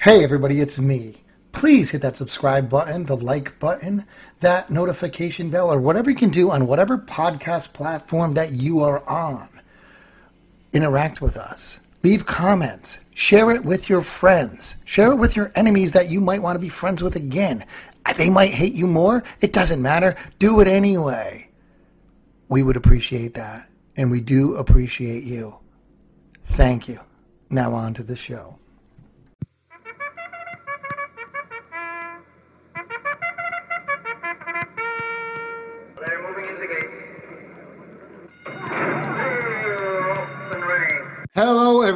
Hey, everybody, it's me. Please hit that subscribe button, the like button, that notification bell, or whatever you can do on whatever podcast platform that you are on. Interact with us. Leave comments. Share it with your friends. Share it with your enemies that you might want to be friends with again. They might hate you more. It doesn't matter. Do it anyway. We would appreciate that. And we do appreciate you. Thank you. Now, on to the show.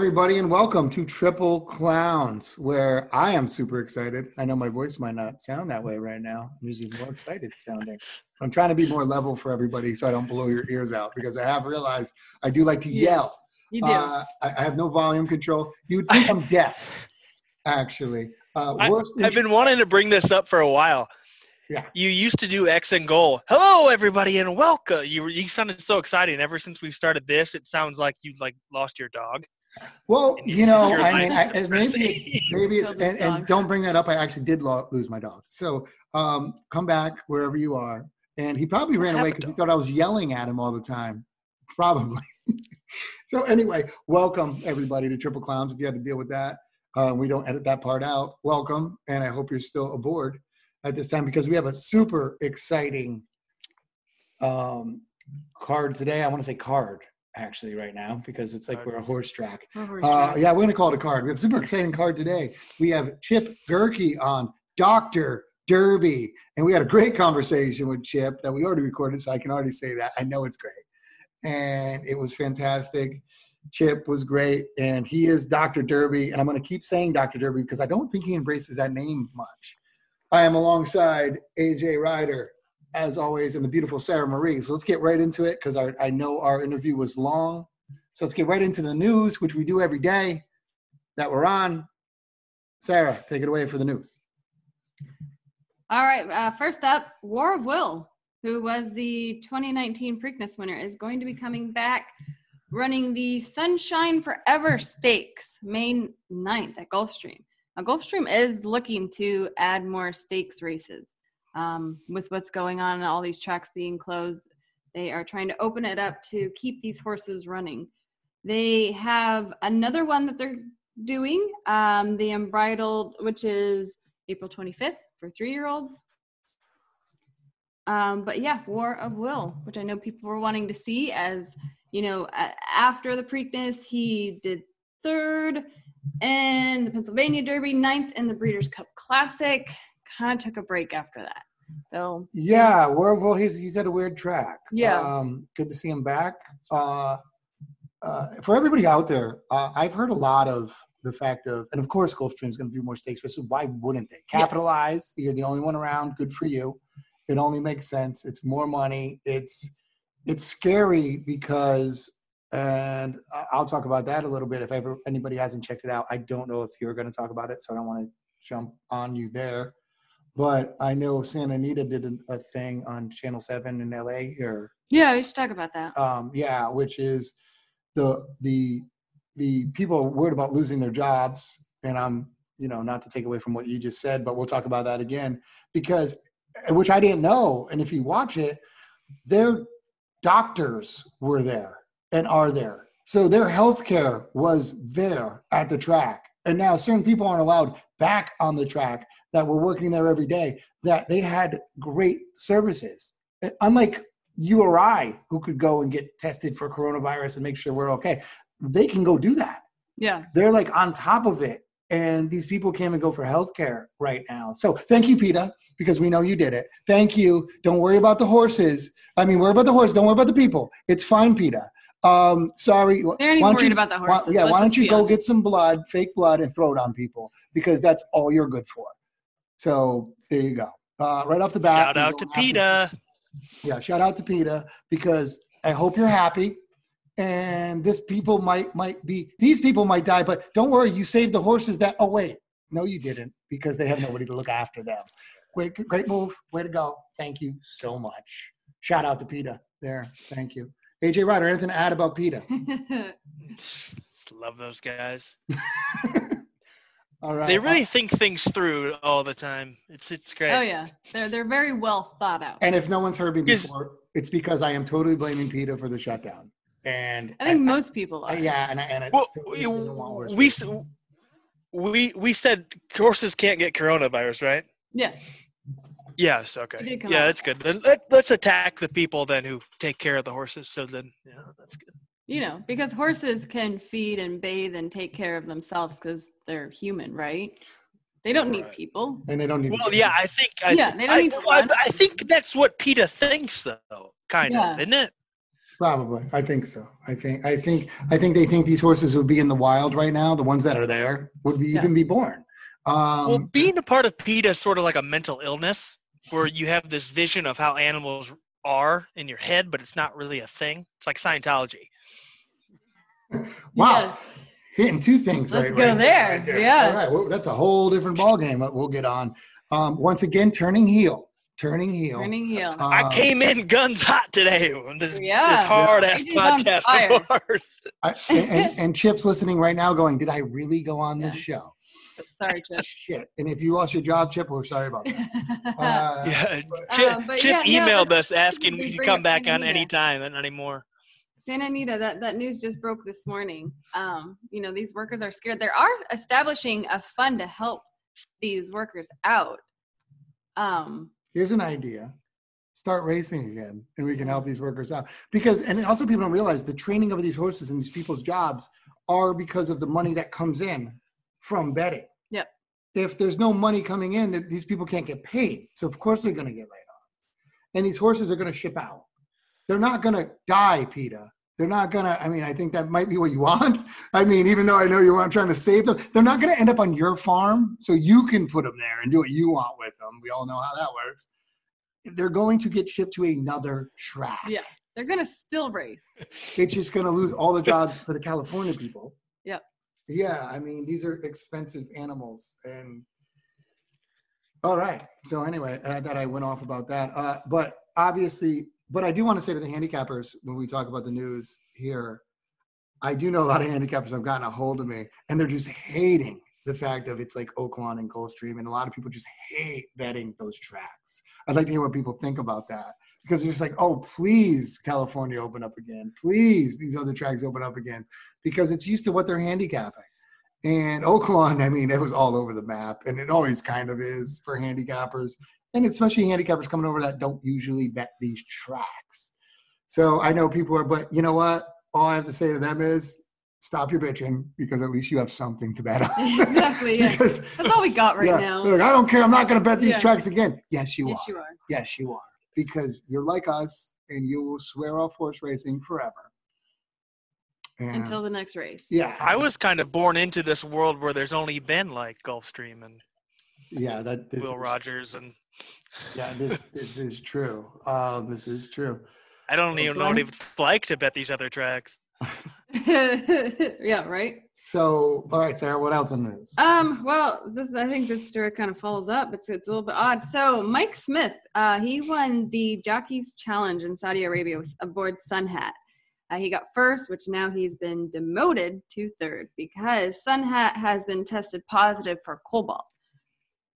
Everybody, and welcome to Triple Clowns, where I am super excited. I know my voice might not sound that way right now. I'm usually more excited sounding. I'm trying to be more level for everybody so I don't blow your ears out because I have realized I do like to yell. You do. Uh, I, I have no volume control. You would think I'm deaf, actually. Uh, I, worst I've been wanting to bring this up for a while. Yeah. You used to do X and goal. Hello, everybody, and welcome. You were- you sounded so exciting. Ever since we started this, it sounds like you like lost your dog. Well, you know, I mean, I, maybe it's maybe it's and, and don't bring that up. I actually did lo- lose my dog. So um, come back wherever you are. And he probably ran away because he thought I was yelling at him all the time. Probably. so anyway, welcome everybody to Triple Clowns. If you had to deal with that, uh, we don't edit that part out. Welcome, and I hope you're still aboard at this time because we have a super exciting um, card today. I want to say card actually right now because it's like we're a horse track. We're horse Uh, yeah, we're going to call it a card. We have a super exciting card today. We have Chip Gerke on Dr. Derby. And we had a great conversation with Chip that we already recorded, so I can already say that. I know it's great. And it was fantastic. Chip was great. And he is Dr. Derby. And I'm going to keep saying Dr. Derby because I don't think he embraces that name much. I am alongside AJ Ryder, as always, and the beautiful Sarah Marie. So let's get right into it because I know our interview was long. So let's get right into the news, which we do every day that we're on. Sarah, take it away for the news. All right. Uh, first up, War of Will, who was the 2019 Preakness winner, is going to be coming back running the Sunshine Forever Stakes May 9th at Gulfstream. Now, Gulfstream is looking to add more stakes races. Um, with what's going on and all these tracks being closed, they are trying to open it up to keep these horses running. They have another one that they're doing, um, the Unbridled, which is April 25th for three year olds. Um, but yeah, War of Will, which I know people were wanting to see as, you know, after the Preakness, he did third in the Pennsylvania Derby, ninth in the Breeders' Cup Classic. Kind of took a break after that. So, Yeah, well, he's he's had a weird track. Yeah. Um, good to see him back. Uh, uh, for everybody out there, uh, I've heard a lot of the fact of, and of course, Gulfstream's going to do more stakes races. Why wouldn't they Yes. capitalize? You're the only one around. Good for you. It only makes sense. It's more money. It's it's scary because, and I'll talk about that a little bit if ever anybody hasn't checked it out. I don't know if you're going to talk about it, so I don't want to jump on you there. But I know Santa Anita did a, a thing on Channel Seven in LA, here. yeah, we should talk about that. um, yeah, which is the the the people worried about losing their jobs, and I'm you know not to take away from what you just said, but we'll talk about that again because which I didn't know, and if you watch it, their doctors were there and are there, so their health care was there at the track, and now certain people aren't allowed back on the track that were working there every day that they had great services uh, unlike you or I, who could go and get tested for coronavirus and make sure we're okay, they can go do that. Yeah. They're like on top of it. And these people can't even go for healthcare right now. So thank you, PETA, because we know you did it. Thank you. Don't worry about the horses. I mean, worry about the horse. Don't worry about the people. It's fine, PETA. Um, sorry. They're not Why even don't worried you- about the why- yeah, Let's why don't you go honest. get some blood, fake blood, and throw it on people because that's all you're good for. So there you go. Uh, right off the bat. Shout out to don't have PETA. yeah, shout out to PETA because I hope you're happy. And this people might might be these people might die, but don't worry, you saved the horses that oh wait. No, you didn't, because they have nobody to look after them. Great great move. Way to go. Thank you so much. Shout out to PETA there. Thank you. AJ Ryder, anything to add about PETA? Love those guys. All right. They really think things through all the time. It's it's great. Oh yeah, they're they're very well thought out. And if no one's heard me before, it's because I am totally blaming PETA for the shutdown. And I think most people I- are. yeah, and I, and I Well, still we, don't want horse we we we said horses can't get coronavirus, right? Yes. Yes. It Okay. did come Yeah, out. that's good. Then let, let's attack the people then who take care of the horses. So then, yeah, that's good. You know, because horses can feed and bathe and take care of themselves because they're human, right? They don't need people. and they don't need. Well, yeah, I think. I, Yeah, thi- they don't I, need to I, run. I think that's what PETA thinks, though. Kind Yeah. of, isn't it? Probably, I think so. I think, I think, I think they think these horses would be in the wild right now. The ones that are there would be Yeah. even be born. Um, well, being a part of PETA is sort of like a mental illness, where you have this vision of how animals are in your head, but it's not really a thing. It's like Scientology. wow, hitting two things Let's right, go right there, right yeah. All right, well, that's a whole different ball game. that We'll get on. Um, once again, turning heel, turning heel. Turning heel. Um, I came in guns hot today on this, Yeah. this hard ass You did on podcast of ours. I, and, and, and Chip's listening right now, going, "Did I really go on this show?" Sorry, Chip. Shit. And if you lost your job, Chip, we're sorry about this. Uh, Yeah, Chip, Um, but Chip yeah, emailed but- us asking we could come back Santa on Anita. any time and anymore. Santa Anita, that, that news just broke this morning. Um, you know, these workers are scared. They are establishing a fund to help these workers out. Um, here's an idea start racing again and we can help these workers out because and also people don't realize the training of these horses and these people's jobs are because of the money that comes in from betting. Yep. if there's no money coming in th- these people can't get paid. So of course they're going to get laid off. And these horses are going to ship out. They're not going to die PETA. they're not going to i mean i think that might be what you want. I mean even though i know you want trying to save them they're not going to end up on your farm. So you can put them there and do what you want with them. We all know how that works. They're going to get shipped to another track. Yeah, they're gonna still race. it's just going to lose all the jobs for the california people. Yep. Yeah i mean these are expensive animals and all right. So anyway i thought i went off about that. Uh, but obviously but i do want to say to the handicappers when we talk about the news here i do know a lot of handicappers have gotten a hold of me and they're just hating the fact of it's like oaklawn and gulfstream and a lot of people just hate betting those tracks. I'd like to hear what people think about that because they're just like oh please california open up again. Please these other tracks open up again because it's used to what they're handicapping and Oaklawn, I mean, it was all over the map, and it always kind of is for handicappers, and especially handicappers coming over that don't usually bet these tracks. So I know people are, but you know what? All I have to say to them is stop your bitching because at least you have something to bet on. Exactly, yeah. because, That's all we got right yeah, now. like, I don't care. I'm not going to bet these Yeah. tracks again. Yes, you are. yes, are. you are. Yes, you are. Because you're like us, and you will swear off horse racing forever. And, Until the next race. yeah, I was kind of born into this world where there's only been like Gulfstream and yeah, that this Will is- Rogers, and Yeah, this this is true. Uh, this is true. I don't even know what it's like to bet these other tracks. yeah, right. So, all right, Sarah. What else in the news? Um, well, this, I think this story kind of follows up. It's it's a little bit odd. So Mike Smith, uh, he won the Jockeys Challenge in Saudi Arabia with, aboard Sun Hat. Uh, he got first, which now he's been demoted to third because Sun Hat has been tested positive for cobalt,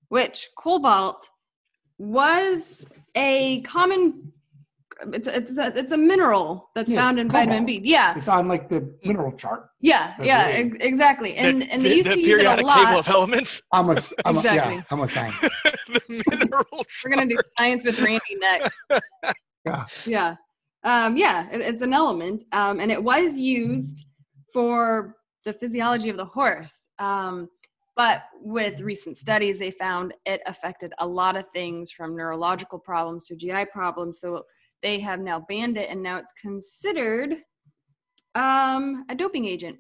which cobalt was a common. It's it's a, it's a mineral that's Yeah, found it's in vitamin. B. Yeah, It's on like the mineral chart. yeah, yeah, ex- exactly. And the, and they the- used the to use it a lot. table of elements, I'm a, s- I'm a yeah, Exactly. I'm a scientist. the mineral. We're gonna do science with Randy next. Yeah. Yeah. Um, yeah, it, it's an element, um, and it was used for the physiology of the horse. Um, but with recent studies, they found it affected a lot of things from neurological problems to GI problems. So they have now banned it, and now it's considered um, a doping agent.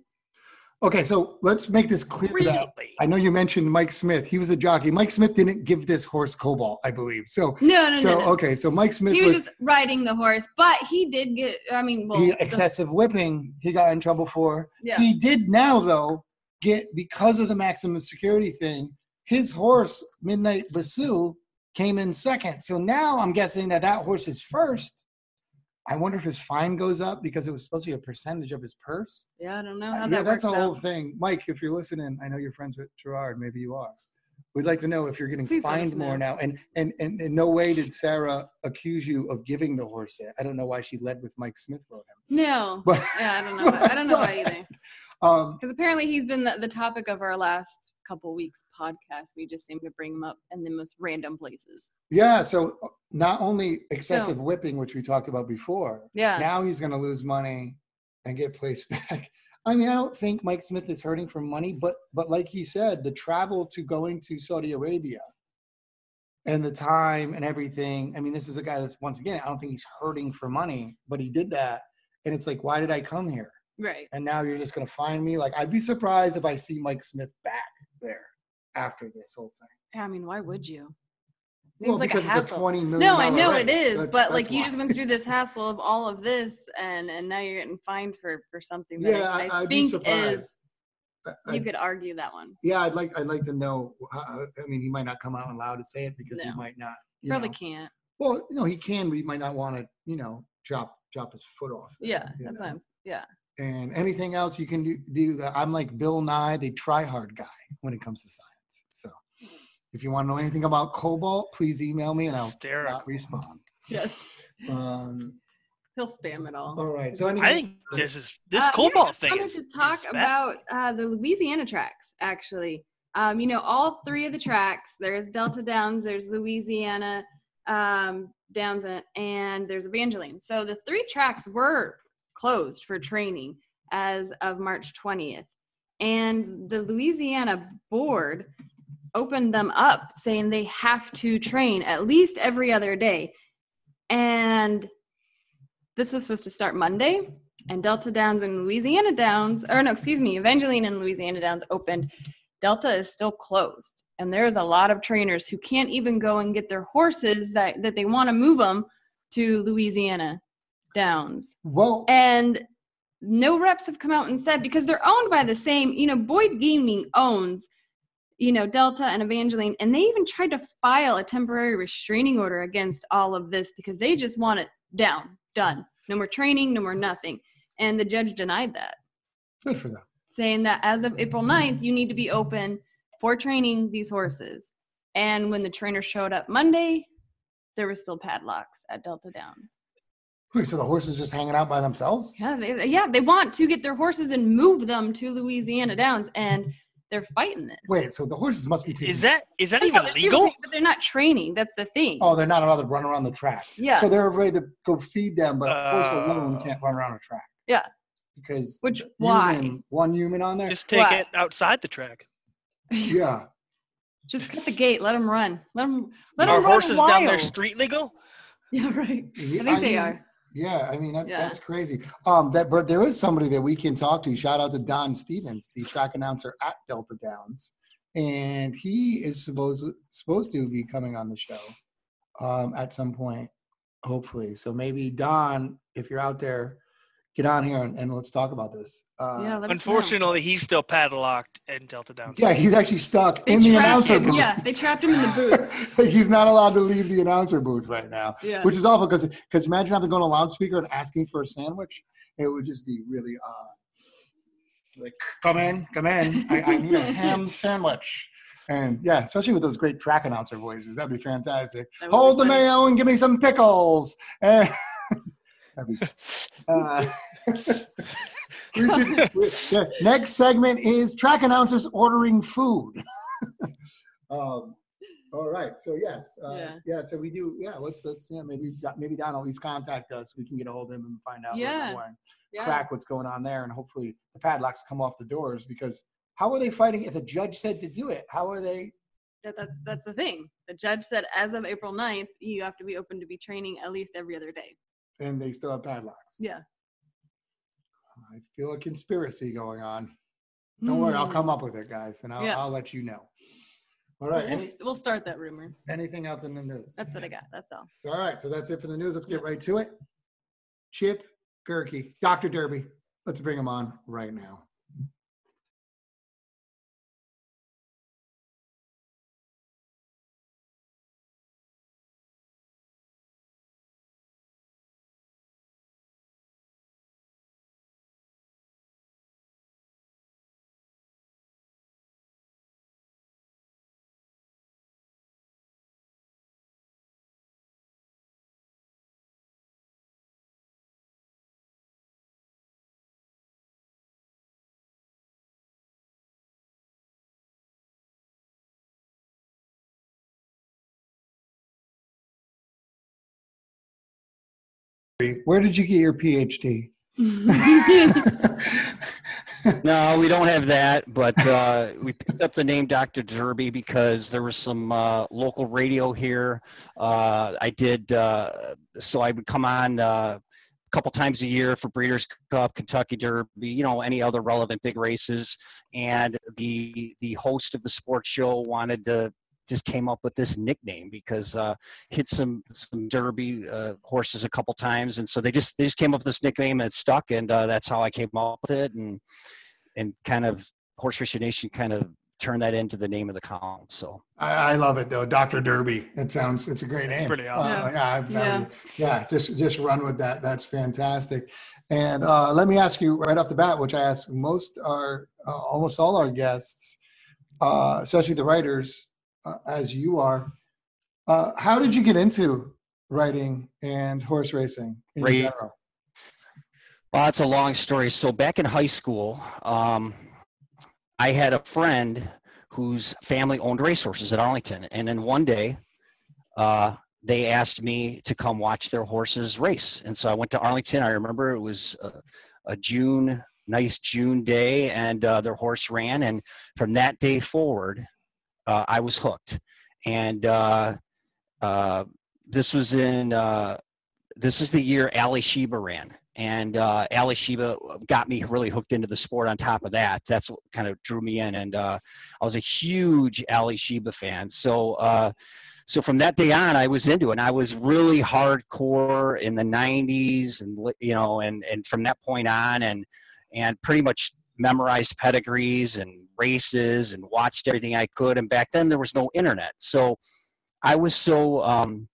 Okay, so let's make this clear. Really? That I know you mentioned Mike Smith. He was a jockey. Mike Smith didn't give this horse cobalt, I believe. So, No, no, so no. no. okay, so Mike Smith He was was, just riding the horse, but he did get. I mean, well, the- excessive whipping. He got in trouble for. yeah. He did now though get because of the maximum security thing. His horse Midnight Bisou came in second. So now I'm guessing that that horse is first. I wonder if his fine goes up because it was supposed to be a percentage of his purse. Yeah, I don't know how Uh, how yeah, that that's a whole thing. Mike, if you're listening, I know you're friends with Gerard. Maybe you are. We'd like to know if you're getting Please fined more now. And, and and in no way did Sarah accuse you of giving the horse it. I don't know why she led with Mike Smith wrote him. No. But Yeah, I don't know. Why. I don't know why either. um, Because apparently he's been the, the topic of our last couple weeks podcast. We just seem to bring him up in the most random places. yeah, so uh, not only excessive whipping, which we talked about before, Yeah. now he's going to lose money and get placed back. I mean, I don't think Mike Smith is hurting for money, but but like he said, the travel to going to Saudi Arabia and the time and everything. I mean, this is a guy that's once again, I don't think he's hurting for money, but he did that, and it's like, why did I come here? Right. And now you're just going to find me? Like, I'd be surprised if I see Mike Smith back there after this whole thing. Yeah, I mean, why would you? Well, Seems like a because it's a twenty million. No, I know it race. is, That- but like you why. just went through this hassle of all of this, and and now you're getting fined for for something that Yeah, I, I, think surprised. is I- you could argue that one. Yeah, I'd like I'd like to know. How, I mean, he might not come out and loud to say it because he might not. You Probably know. can't. Well, you know, he can, but he might not want to. You know, drop drop his foot off. Yeah, that's know. Yeah. And anything else you can do, do that. I'm like Bill Nye, the try hard guy when it comes to science. So, if you want to know anything about cobalt, please email me and I'll Hysterical. not respond. Yes. Um, He'll spam it all. all right. So anything, I think this is this Uh, yeah, cobalt I thing wanted is, to talk is about uh, the Louisiana tracks. Actually, um, you know, all three of the tracks. There's Delta Downs. There's Louisiana um, Downs, and- and there's Evangeline. So the three tracks were closed for training as of March 20th, and the Louisiana board opened them up, saying they have to train at least every other day, and this was supposed to start Monday and Delta Downs and Louisiana Downs, or no, excuse me, Evangeline and Louisiana Downs opened. Delta is still closed, and there's a lot of trainers who can't even go and get their horses that that they want to move them to Louisiana Downs, well, and no reps have come out and said because they're owned by the same. You know, Boyd Gaming owns. You know, Delta and Evangeline, and they even tried to file a temporary restraining order against all of this because they just want it down, done. No more training, no more nothing. And the judge denied that, good for them. saying that as of April 9th, you need to be open for training these horses. And when the trainer showed up Monday, there were still padlocks at Delta Downs. Wait, so the horses just hanging out by themselves? Yeah, they, yeah, they want to get their horses and move them to Louisiana Downs, and they're fighting this. Wait, so the horses must be taking. Is that is that even legal? tra- But they're not training. That's the thing. Oh, they're not allowed to run around the track. yeah. So they're afraid to go feed them, but a horse oh. alone Oh. can't run around a track. Yeah. Because Which- the why? one human on there. Just take Why? it outside the track. yeah. Just cut the gate. Let them run. Let them. Let Are them run horses down there street legal? Yeah, right. I think they mean, are. Yeah, I mean that, Yeah. that's crazy. Um, that but there is somebody that we can talk to. Shout out to Don Stevens, the track announcer at Delta Downs, and he is supposed supposed to be coming on the show um, at some point, hopefully. So maybe Don, if you're out there, get on here and, and let's talk about this. Uh, Yeah. let us know. Unfortunately, he's still padlocked in Delta Down. yeah, he's actually stuck They in the announcer him. booth. Yeah, they trapped him in the booth. he's not allowed to leave the announcer booth right now. Yeah. which is awful because because imagine having to go on a loudspeaker and asking for a sandwich. It would just be really odd. Like, come in, come in. I, I need a ham sandwich. And yeah, especially with those great track announcer voices, that'd be fantastic. That would be Hold the funny. mayo and give me some pickles. Eh, that'd uh, we should- we- the next segment is track announcers ordering food. um, all right. So yes, uh, yeah. Yeah. So we do. Yeah. Let's let's yeah maybe maybe Don will at least contact us. We can get a hold of him and find out Yeah. more and Yeah. crack what's going on there, and hopefully the padlocks come off the doors because how are they fighting if a judge said to do it? How are they? That, that's that's the thing. The judge said as of April 9th, you have to be open to be training at least every other day. And they still have padlocks. Yeah. I feel a conspiracy going on. Don't worry, I'll come up with it, guys, and I'll, Yeah. I'll let you know. All right. We'll, Any, we'll start that rumor. anything else in the news? That's what I got. That's all. All right, so that's it for the news. Let's get right to it. Chip Gerke, Dr. Derby. Let's bring him on right now. Where did you get your PhD? No, we don't have that, but uh, we picked up the name Dr. Derby because there was some uh, local radio here. Uh, I did, uh, so I would come on uh, a couple times a year for Breeders' Cup, Kentucky Derby, you know, any other relevant big races. And the the host of the sports show wanted to just came up with this nickname because uh, hit some some Derby uh, horses a couple times, and so they just they just came up with this nickname and it stuck, and uh, that's how I came up with it, and and kind of Horse Racing Nation kind of turned that into the name of the column. So I, I love it though, Dr. Derby. It sounds it's a great name. pretty awesome. Uh, yeah, I- that Yeah. would- yeah, just just run with that. That's fantastic. And uh, let me ask you right off the bat, which I ask most our uh, almost all our guests, uh, especially the writers, uh, as you are. Uh, how did you get into writing and horse racing in Right. general? Well, that's a long story. So back in high school, um, I had a friend whose family owned racehorses at Arlington, and then one day, uh, they asked me to come watch their horses race, and so I went to Arlington. I remember it was a, a June, nice June day, and uh, their horse ran, and from that day forward, uh, I was hooked. And uh, uh, this was in uh, this is the year Alysheba ran, and uh, Alysheba got me really hooked into the sport. On top of that, that's what kind of drew me in, and uh, I was a huge Alysheba fan. So, so from that day on, I was into it. And I was really hardcore in the '90s, and you know, and and from that point on, and and pretty much memorized pedigrees and races and watched everything I could. And back then, there was no internet, so I was so um,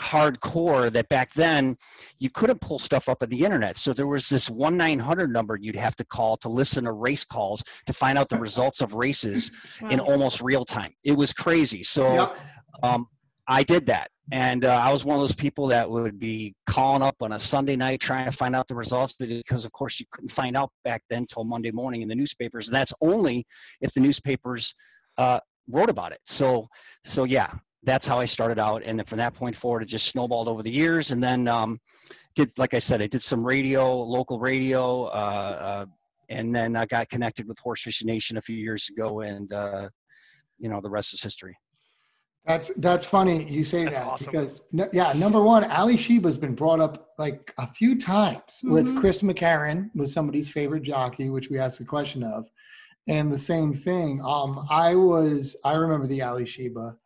hardcore that back then you couldn't pull stuff up on the internet. So there was this one nine hundred number you'd have to call to listen to race calls to find out the results of races in almost real time. It was crazy. So Yep. um, I did that. And uh, I was one of those people that would be calling up on a Sunday night trying to find out the results because, of course, you couldn't find out back then till Monday morning in the newspapers. And that's only if the newspapers uh, wrote about it. So, so yeah, that's how I started out. And then from that point forward, it just snowballed over the years. And then um, did, like I said, I did some radio, local radio, uh, uh, and then I got connected with Horse Racing Nation a few years ago. And uh, you know, the rest is history. That's that's funny you say That's that awesome. because no, yeah, number one, Alysheba's been brought up like a few times with Mhm. Chris McCarron was somebody's favorite jockey, which we asked a question of, and the same thing. Um, I was I remember the Alysheba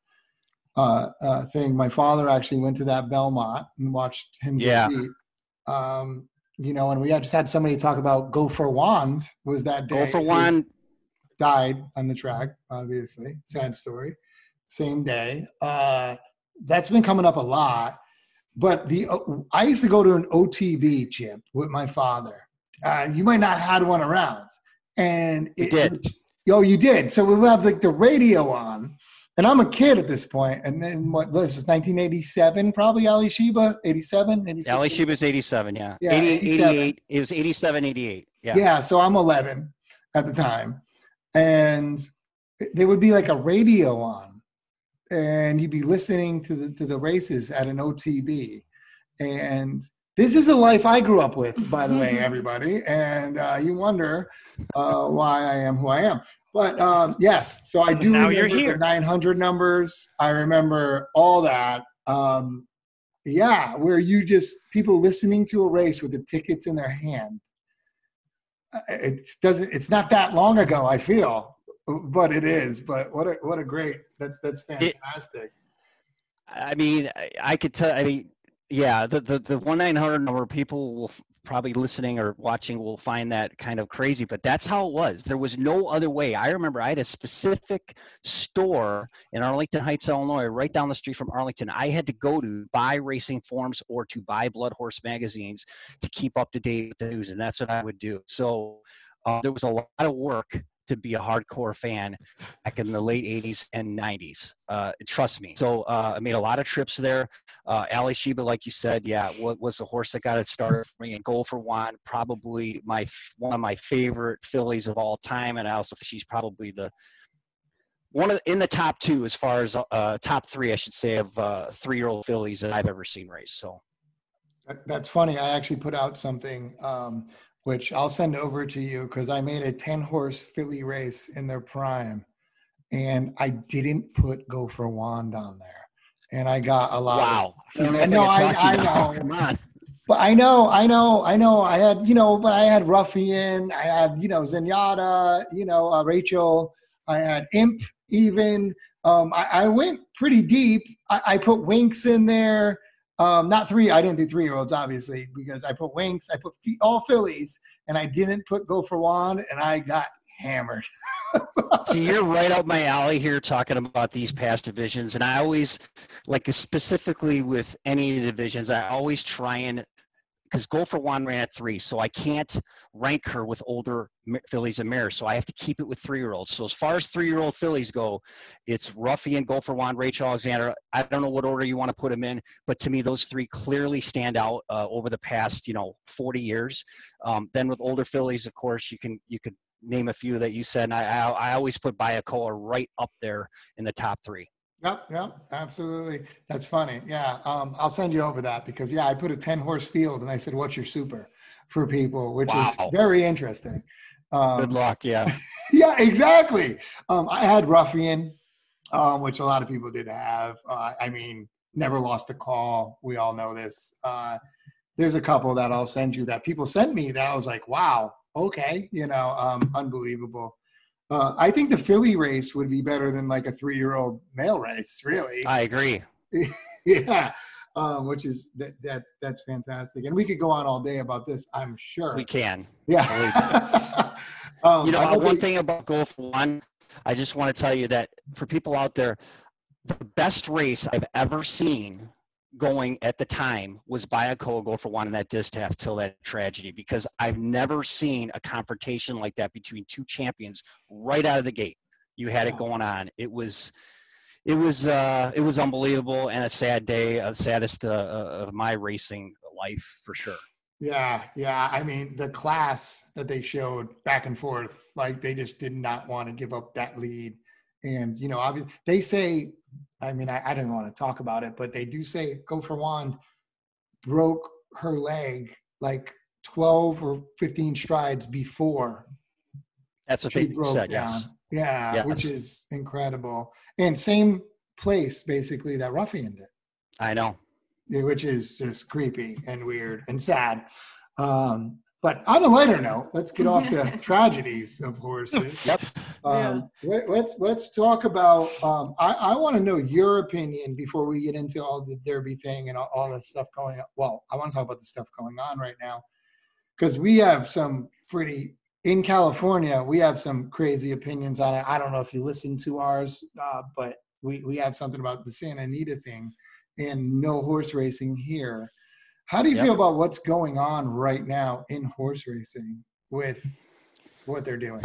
uh, uh, thing. My father actually went to that Belmont and watched him. Yeah. beat. Um, you know, and we had just had somebody talk about Go for Wand was that day. Go for who- one. died on the track, obviously. Sad story. Same day. Uh, that's been coming up a lot. But the uh, I used to go to an OTB chip with my father. Uh, you might not have had one around, and it, did. Oh, you did. So we would have like the radio on, and I'm a kid at this point. And then what? This is 1987, probably Alysheba, 87, 86. Alysheba's 87, yeah. Yeah, 88, 87. 88. It was 87, 88. Yeah. Yeah, so I'm 11 at the time, and there would be like a radio on, and you'd be listening to the to the races at an OTB, and this is a life I grew up with, by the way, everybody, and uh, you wonder uh, why I am who I am. But um, yes, so I do Now remember the 900 numbers. I remember all that. Um, yeah, where you just people listening to a race with the tickets in their hand it doesn't it's not that long ago i feel but it is but what a what a great that that's fantastic I mean, I, I could tell. I mean, yeah, the the the one nine hundred number people will f- probably listening or watching will find that kind of crazy, but that's how it was. There was no other way. I remember I had a specific store in Arlington Heights, Illinois, right down the street from Arlington. I had to go to buy racing forms or to buy Blood Horse magazines to keep up to date with the news, and that's what I would do. So uh, there was a lot of work to be a hardcore fan back in the late 80s and 90s. Uh, trust me. So uh, I made a lot of trips there. Uh, Alysheba, like you said, yeah, wa- was the horse that got it started for me. And Go for Wand, probably my one of my favorite fillies of all time. And I also she's probably the one of in the top two as far as uh, top three, I should say, of uh, three-year-old fillies that I've ever seen race. So That's funny. I actually put out something um, which I'll send over to you because I made a 10 horse filly race in their prime and I didn't put Go for Wand on there. And I got a lot. of- Wow. I know I know, I- talk to you I know. Come on. But I know, I know, I know. I had, you know, but I had Ruffian, I had, you know, Zenyatta, you know, uh, Rachel, I had Imp even. Um, I, I went pretty deep. I, I put Winx in there. Um, not three. I didn't do three year olds, obviously, because I put Winx. I put all fillies, and I didn't put Go for Wand, and I got hammered. See, you're right up my alley here talking about these past divisions. And I always, like specifically with any divisions, I always try and, because Go for Wand ran at three, so I can't rank her with older fillies and mares. So I have to keep it with three year olds. So as far as three year old fillies go, it's Ruffian, Go for Wand, Rachel Alexandra. I don't know what order you want to put them in, but to me, those three clearly stand out uh, over the past, you know, 40 years. Um, then with older fillies, of course, you can you could name a few that you said. And I, I, I always put Bayakoa right up there in the top three. Yep, yep, absolutely. That's funny. Yeah, um, I'll send you over that because yeah, I put a ten horse field and I said, "What's your super?" for people, which Wow. is very interesting. Um, Good luck. Yeah. yeah, exactly. Um, I had Ruffian, um, which a lot of people did have. Uh, I mean, never lost a call. We all know this. Uh, there's a couple that I'll send you that people sent me that I was like, wow, okay, you know, um, unbelievable. Uh, I think the filly race would be better than like a three year old male race, really. I agree. yeah. Um, which is that, that that's fantastic, and we could go on all day about this. I'm sure. We can. Yeah. um, You know, I one thing about Golf One, I just want to tell you that for people out there, the best race I've ever seen going at the time was by Bayakoa Go for Wand in that distaff till that tragedy because I've never seen a confrontation like that between two champions right out of the gate. You had it going on. It was. It was uh, it was unbelievable and a sad day, a saddest uh, uh, of my racing life for sure. Yeah, yeah. I mean, the class that they showed back and forth, like they just did not want to give up that lead. And, you know, obviously they say, I mean, I, I didn't want to talk about it, but they do say Go for Wand broke her leg like 12 or 15 strides before That's what she they broke said. down. Yes. Yeah, Yes. which is incredible. And same place basically that Ruffian did. I know. Which is just creepy and weird and sad. Um, but on a lighter note, let's get off the tragedies of horses. Yep. Um, let, let's let's talk about. Um, I, I want to know your opinion before we get into all the Derby thing and all, all the stuff going. on. Well, I want to talk about the stuff going on right now because we have some pretty in California. We have some crazy opinions on it. I don't know if you listen to ours, uh, but we we have something about the Santa Anita thing and no horse racing here. How do you Yep. feel about what's going on right now in horse racing with what they're doing?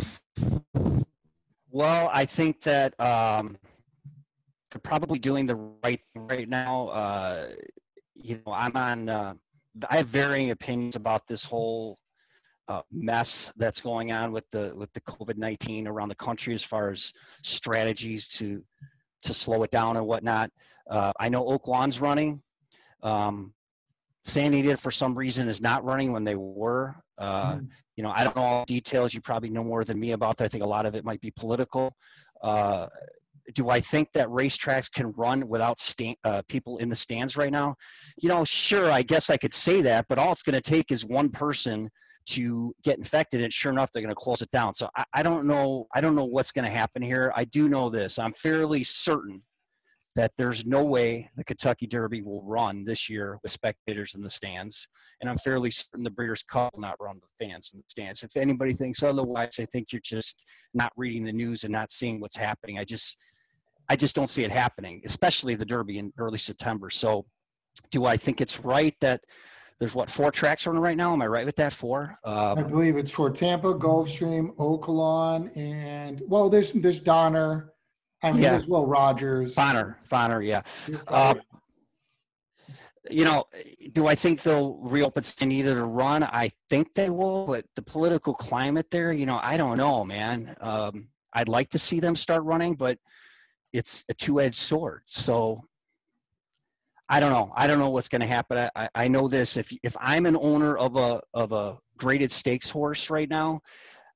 Well, I think that um, they're probably doing the right thing right now. Uh, you know, I'm on. Uh, I have varying opinions about this whole uh, mess that's going on with the with the COVID nineteen around the country, as far as strategies to to slow it down and whatnot. Uh, I know Oaklawn's running. Um, San Diego, for some reason, is not running when they were. Mhm. You know, I don't know all details. You probably know more than me about that. I think a lot of it might be political. Uh, do I think that racetracks can run without sta- uh, people in the stands right now? You know, sure, I guess I could say that, but all it's going to take is one person to get infected, and sure enough, they're going to close it down. So I, I don't know. I don't know what's going to happen here. I do know this. I'm fairly certain that there's no way the Kentucky Derby will run this year with spectators in the stands and I'm fairly certain the Breeders' Cup will not run with fans in the stands. If anybody thinks otherwise, I think you're just not reading the news and not seeing what's happening. I just, I just don't see it happening, especially the Derby in early September. So, do I think it's right that there's what four tracks running right now? Am I right with that? Four. I Um, believe it's for Tampa, Gulfstream, Oaklawn, and well, there's there's Fonner. I mean, Yeah. there's Will Rogers. Fonner, Fonner, yeah. Uh, you know, do I think they'll reopen Diego to run? I think they will, but the political climate there, you know, I don't know, man. Um, I'd like to see them start running, but it's a two-edged sword. So I don't know. I don't know what's going to happen. I, I, I know this. If if I'm an owner of a of a graded stakes horse right now,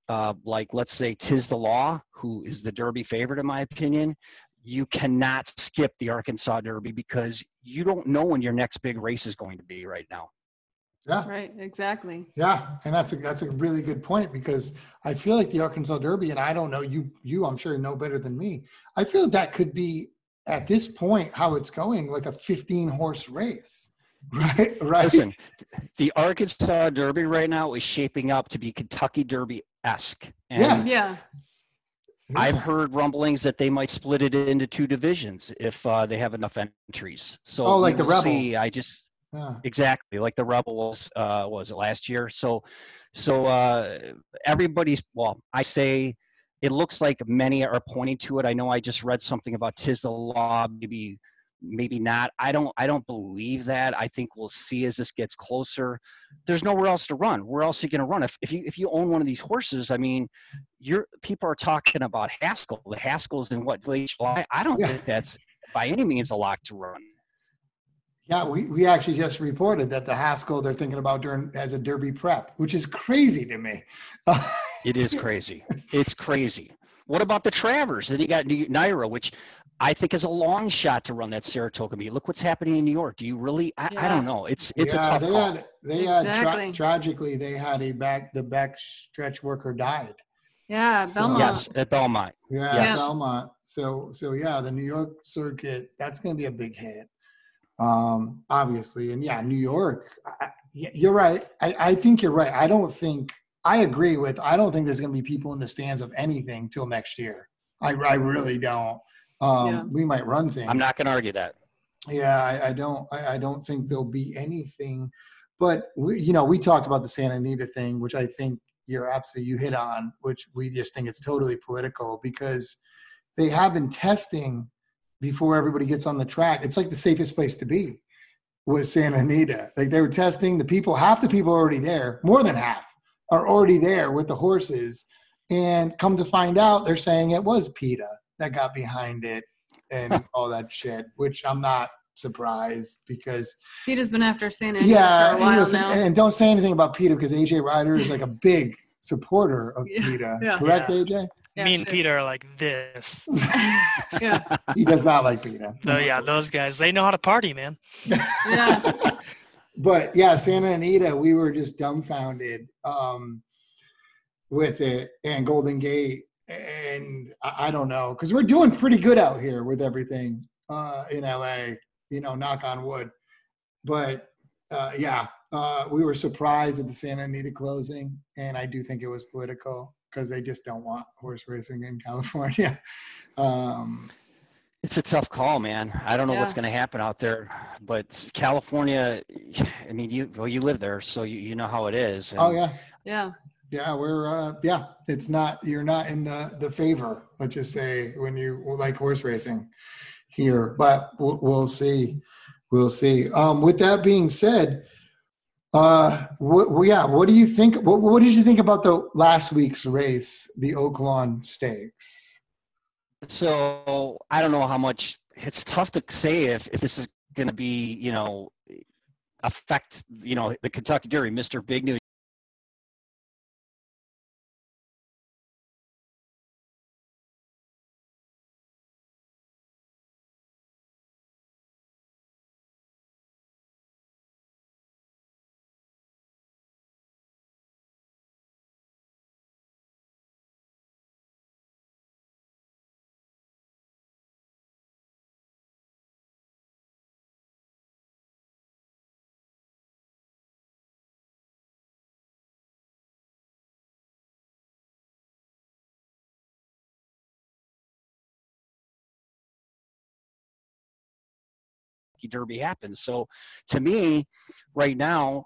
uh, like let's say Tiz the Law, who is the Derby favorite in my opinion, you cannot skip the Arkansas Derby because you don't know when your next big race is going to be right now. Yeah. Right, exactly. Yeah, and that's a that's a really good point because I feel like the Arkansas Derby, and I don't know you you I'm sure know better than me. I feel that could be at this point how it's going like a 15 horse race, right? Right. Listen, the Arkansas Derby right now is shaping up to be Kentucky Derby esque. Yes. Yeah. I've heard rumblings that they might split it into two divisions if uh, they have enough entries. So Oh, like the will Rebel. See, I just Yeah. exactly like the Rebel was uh, was it last year. So so uh, everybody's well. I say it looks like many are pointing to it. I know I just read something about Tiz the Law, maybe maybe not. I don't I don't believe that. I think we'll see as this gets closer. There's nowhere else to run. Where else are you going to run? If if you if you own one of these horses, I mean, you're people are talking about Haskell. The Haskell's in what late July. I don't Yeah. think that's by any means a lock to run. Yeah, we, we actually just reported that the Haskell they're thinking about during as a Derby prep, which is crazy to me. It is crazy. It's crazy. What about the Travers? Then you got New- Naira, which I think is a long shot to run that Saratoga meet. Look what's happening in New York. Do you really? I, I don't know. It's it's yeah, a tough they call. had they had tra- tragically they had a back the back stretch worker died. Yeah, So- Belmont. yes, at Belmont. Yeah, Yeah. Belmont. So so yeah, the New York circuit that's going to be a big hit, um, obviously. And yeah, New York. I, I- you're right. I, I think you're right. I don't think I agree with. I don't think there's going to be people in the stands of anything till next year. I I really don't. Um, Yeah. We might run things. I'm not going to argue that. Yeah, I, I don't. I, I don't think there'll be anything. But we, you know, we talked about the Santa Anita thing, which I think you're absolutely you hit on, which we just think it's totally political because they have been testing before everybody gets on the track. It's like the safest place to be was Santa Anita. Like they were testing the people. Half the people are already there. More than half are already there with the horses. And come to find out, they're saying it was PETA that got behind it and all that shit, which I'm not surprised because PETA's been after Santa Anita yeah, for a while listen, now. and don't say anything about PETA because AJ Ryder is like a big supporter of Yeah, PETA. yeah. Correct, Yeah. AJ? Yeah, Me and sure. Peter are like this. Yeah, he does not like PETA. So yeah, those guys, they know how to party, man. yeah. but yeah, Santa Anita, we were just dumbfounded um, with it and Golden Gate. And I, I don't know, because we're doing pretty good out here with everything uh, in LA, you know, knock on wood. But uh, yeah, uh, we were surprised at the Santa Anita closing. And I do think it was political because they just don't want horse racing in California. Um, It's a tough call, man. I don't know what's going to happen out there, but California. I mean, you well, you live there, so you, you know how it is. oh, yeah. Yeah. Yeah, we're uh yeah, it's not you're not in the the favor, let's just say, when you like horse racing here, but we'll, we'll see. We'll see. Um with that being said, uh what well, yeah, what do you think what, what did you think about the last week's race, the Oaklawn Stakes? So I don't know how much. It's tough to say if if this is going to be, you know, affect, you know, the Kentucky Derby, Mr. Big News. Derby happens. So to me, right now,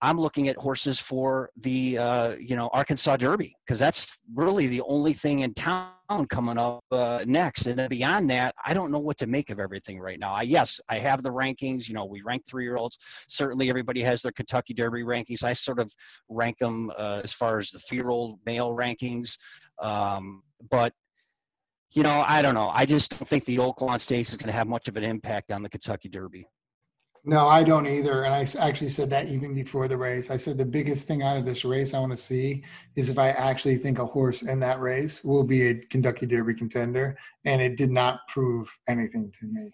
I'm looking at horses for the uh, you know Arkansas Derby because that's really the only thing in town coming up uh, next. And then beyond that, I don't know what to make of everything right now. I, yes, I have the rankings. You know, we rank three-year-olds. Certainly, everybody has their Kentucky Derby rankings. I sort of rank them uh, as far as the three-year-old male rankings. Um, but you know, I don't know. I just don't think the Oaklawn Stakes is going to have much of an impact on the Kentucky Derby. No, I don't either. And I actually said that even before the race. I said the biggest thing out of this race I want to see is if I actually think a horse in that race will be a Kentucky Derby contender. And it did not prove anything to me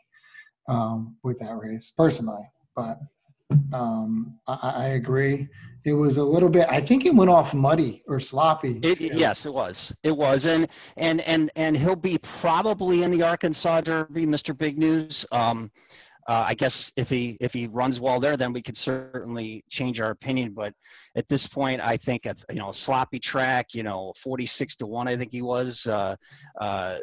um, with that race personally. But um, I I agree. It was a little bit, I think it went off muddy or sloppy. It, yes, it was. It was, and and and and he'll be probably in the Arkansas Derby, Mr. Big News. Um, uh, I guess if he if he runs well there, then we could certainly change our opinion. But at this point, I think it's you know a sloppy track. You know, forty six to one, I think he was. Uh, uh,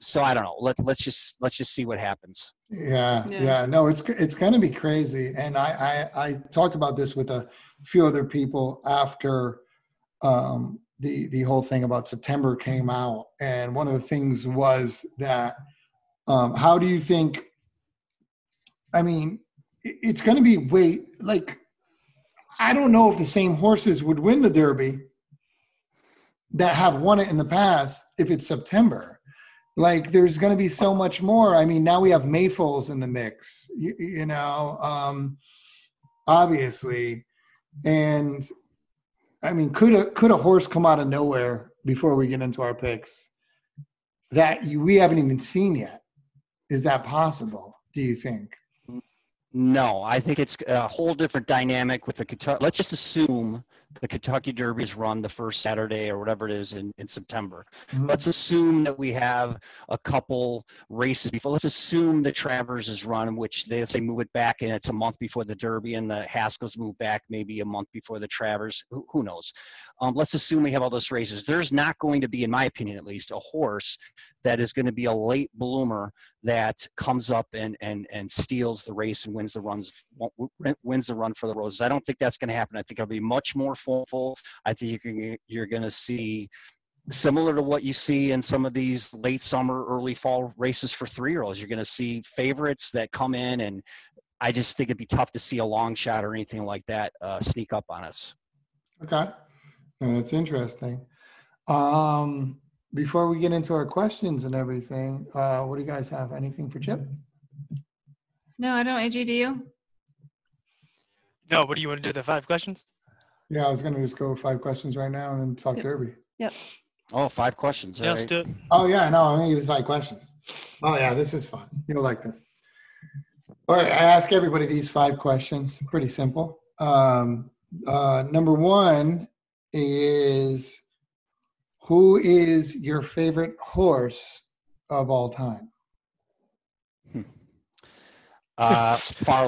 so I don't know. Let let's just let's just see what happens. Yeah, Yeah. yeah, no, it's it's going to be crazy, and I, I I talked about this with a few other people after um, the the whole thing about September came out, and one of the things was that um, how do you think? I mean, it- it's going to be wait like I don't know if the same horses would win the Derby that have won it in the past if it's September like there's going to be so much more. I mean now we have mayfuls in the mix you, you know um obviously. And i mean could a could a horse come out of nowhere before we get into our picks that you, we haven't even seen yet? Is that possible do you think? No, I think it's a whole different dynamic with the Kentucky. Let's just assume the Kentucky Derby is run the first Saturday or whatever it is in, in September. Mm-hmm. Let's assume that we have a couple races before. Let's assume the Travers is run, which they say move it back and it's a month before the Derby, and the Haskell's move back maybe a month before the Travers. Who, who knows? Um, let's assume we have all those races. There's not going to be, in my opinion at least, a horse that is going to be a late bloomer that comes up and and and steals the race and wins the runs wins the run for the roses. I don't think that's going to happen. I think it'll be much more full. I think you're going to see similar to what you see in some of these late summer, early fall races for three year olds. You're going to see favorites that come in, and I just think it'd be tough to see a long shot or anything like that uh, sneak up on us. okay No, that's interesting um before we get into our questions and everything uh what do you guys have anything for chip No, I don't. AG, do you? No, what do you want to do? The five questions? Yeah, I was going to just go five questions right now and then talk Yep. Derby. Yep. Oh, five questions. Yeah, all let's do it. Oh, yeah, no, I'm going to give you five questions. Oh, yeah, this is fun. You'll like this. All right, I ask everybody these five questions. Pretty simple. Um, uh, number one is Who is your favorite horse of all time? Uh, far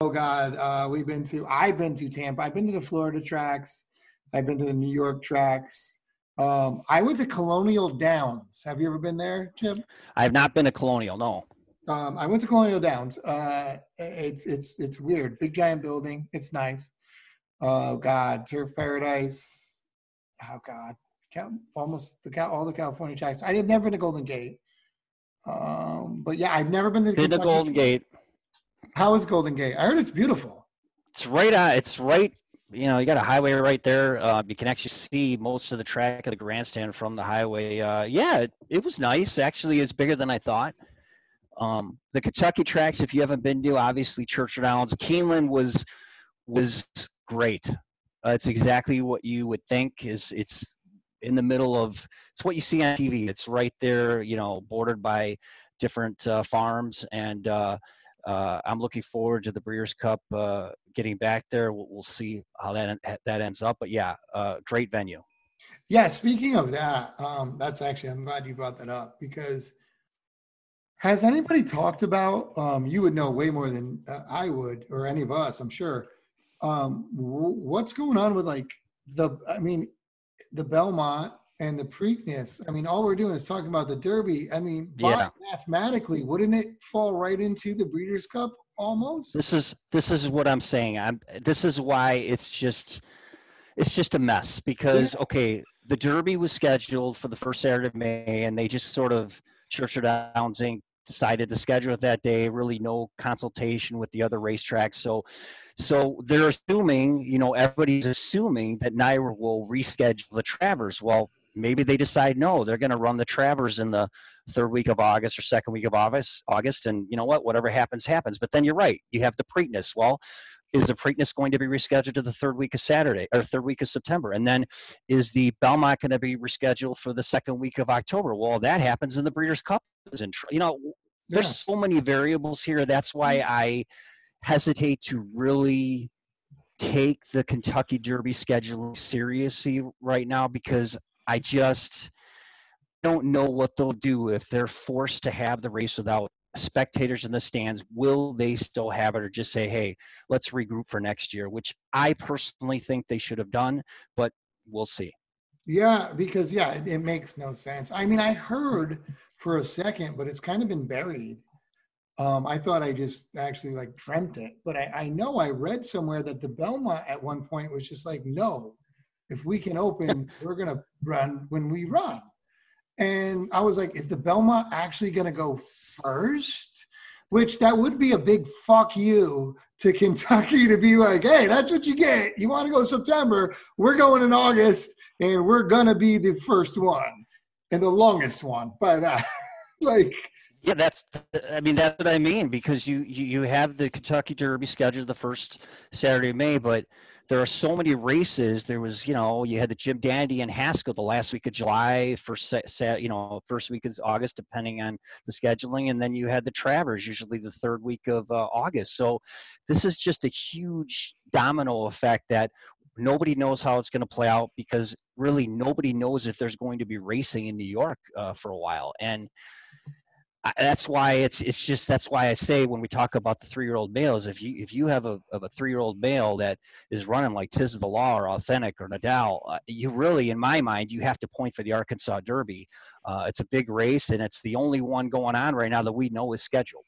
Oh God, uh, we've been to. I've been to Tampa. I've been to the Florida tracks. I've been to the New York tracks. Um, I went to Colonial Downs. Have you ever been there, Jim? I have not been to Colonial. No. Um, I went to Colonial Downs. Uh, it's it's it's weird. Big giant building. It's nice. Oh God, Turf Paradise. Oh God, almost the all the California tracks. I had never been to Golden Gate. Um, but yeah, I've never been to the Golden. Gate. How is Golden Gate? I heard it's beautiful. It's right. It's right. You know, you got a highway right there. Uh, you can actually see most of the track of the grandstand from the highway. Uh, yeah, it, it was nice. Actually, it's bigger than I thought. Um, the Kentucky tracks, if you haven't been to, obviously Churchill Downs. Keeneland was was great. Uh, it's exactly what you would think. Is it's in the middle of it's what you see on TV. It's right there, you know, bordered by different uh, farms, and uh, uh, I'm looking forward to the Breeders' Cup uh, getting back there. We'll, we'll see how that that ends up. But yeah, uh, great venue. Yeah, speaking of that, um, that's actually I'm glad you brought that up because has anybody talked about? Um, you would know way more than uh, I would, or any of us, I'm sure. Um, w- what's going on with like the? I mean, the Belmont and the Preakness. I mean, all we're doing is talking about the Derby. I mean, Yeah. mathematically, wouldn't it fall right into the Breeders' Cup almost? This is this is what I'm saying. I'm this is why it's just it's just a mess because okay, the Derby was scheduled for the first Saturday of May, and they just sort of Churchill Downs Inc. decided to schedule it that day. Really, no consultation with the other racetracks. So, so they're assuming, you know, everybody's assuming that NYRA will reschedule the Travers. Well, maybe they decide no, they're going to run the Travers in the third week of August or second week of August. August, and you know what? Whatever happens, happens. But then you're right. You have the Preakness. Well, is the Preakness going to be rescheduled to the third week of Saturday or third week of September? And then is the Belmont going to be rescheduled for the second week of October? Well, that happens in the Breeders' Cup. Is in, you know, there's Yeah. so many variables here. That's why mm-hmm. I hesitate to really take the Kentucky Derby scheduling seriously right now because I just don't know what they'll do if they're forced to have the race without spectators in the stands. Will they still have it or just say, hey, let's regroup for next year, which I personally think they should have done, but we'll see. Yeah, because yeah, it, it makes no sense. I mean, I heard for a second, but it's kind of been buried. Um, I thought I just actually like dreamt it, but I, I know I read somewhere that the Belmont at one point was just like, no, if we can open, we're gonna run when we run. And I was like, is the Belmont actually gonna go first? Which that would be a big fuck you to Kentucky to be like, hey, that's what you get. You want to go September? We're going in August and we're gonna be the first one and the longest one by that. like, Yeah, that's. I mean, that's what I mean because you you, you have the Kentucky Derby scheduled the first Saturday of May, but there are so many races. There was, you know, you had the Jim Dandy and Haskell the last week of July, first you know, first week of August, depending on the scheduling, and then you had the Travers, usually the third week of uh, August. So this is just a huge domino effect that nobody knows how it's going to play out because really nobody knows if there's going to be racing in New York uh, for a while, and that's why it's it's just that's why I say when we talk about the three year old males, if you if you have a of a three year old male that is running like Tiz of the Law or Authentic or Nadal, uh, you really, in my mind, you have to point for the Arkansas Derby. Uh, it's a big race and it's the only one going on right now that we know is scheduled.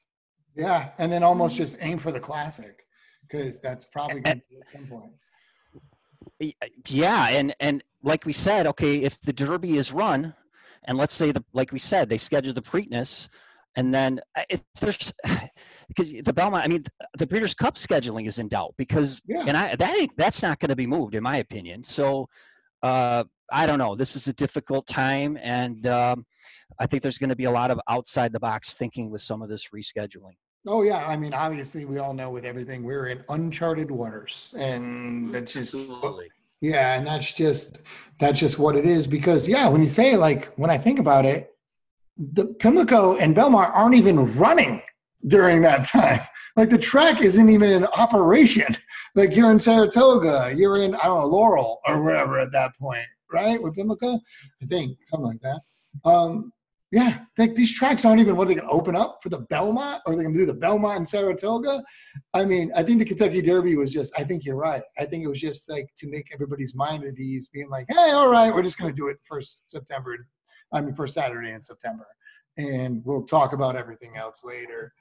yeah, and then almost just aim for the classic because that's probably gonna be at some point. Yeah, and and like we said, okay, if the Derby is run, and let's say the like we said they schedule the Preakness, and then uh, there's because the Belmont, I mean, the Breeders' Cup scheduling is in doubt because Yeah. and I that ain't, that's not going to be moved in my opinion. So uh, I don't know. This is a difficult time, and um, I think there's going to be a lot of outside the box thinking with some of this rescheduling. Oh yeah, I mean, obviously we all know with everything we're in uncharted waters, and that's just yeah, and that's just that's just what it is. Because yeah, when you say it, like when I think about it, the Pimlico and Belmont aren't even running during that time. Like the track isn't even in operation. Like you're in Saratoga, you're in I don't know Laurel or wherever at that point, right? With Pimlico, I think something like that. Um, Yeah, like these tracks aren't even what are they going to open up for the Belmont, or are they going to do the Belmont and Saratoga? I mean, I think the Kentucky Derby was just. I think you're right. I think it was just like to make everybody's mind at ease, being like, "Hey, all right, we're just going to do it first September. I mean, first Saturday in September, and we'll talk about everything else later."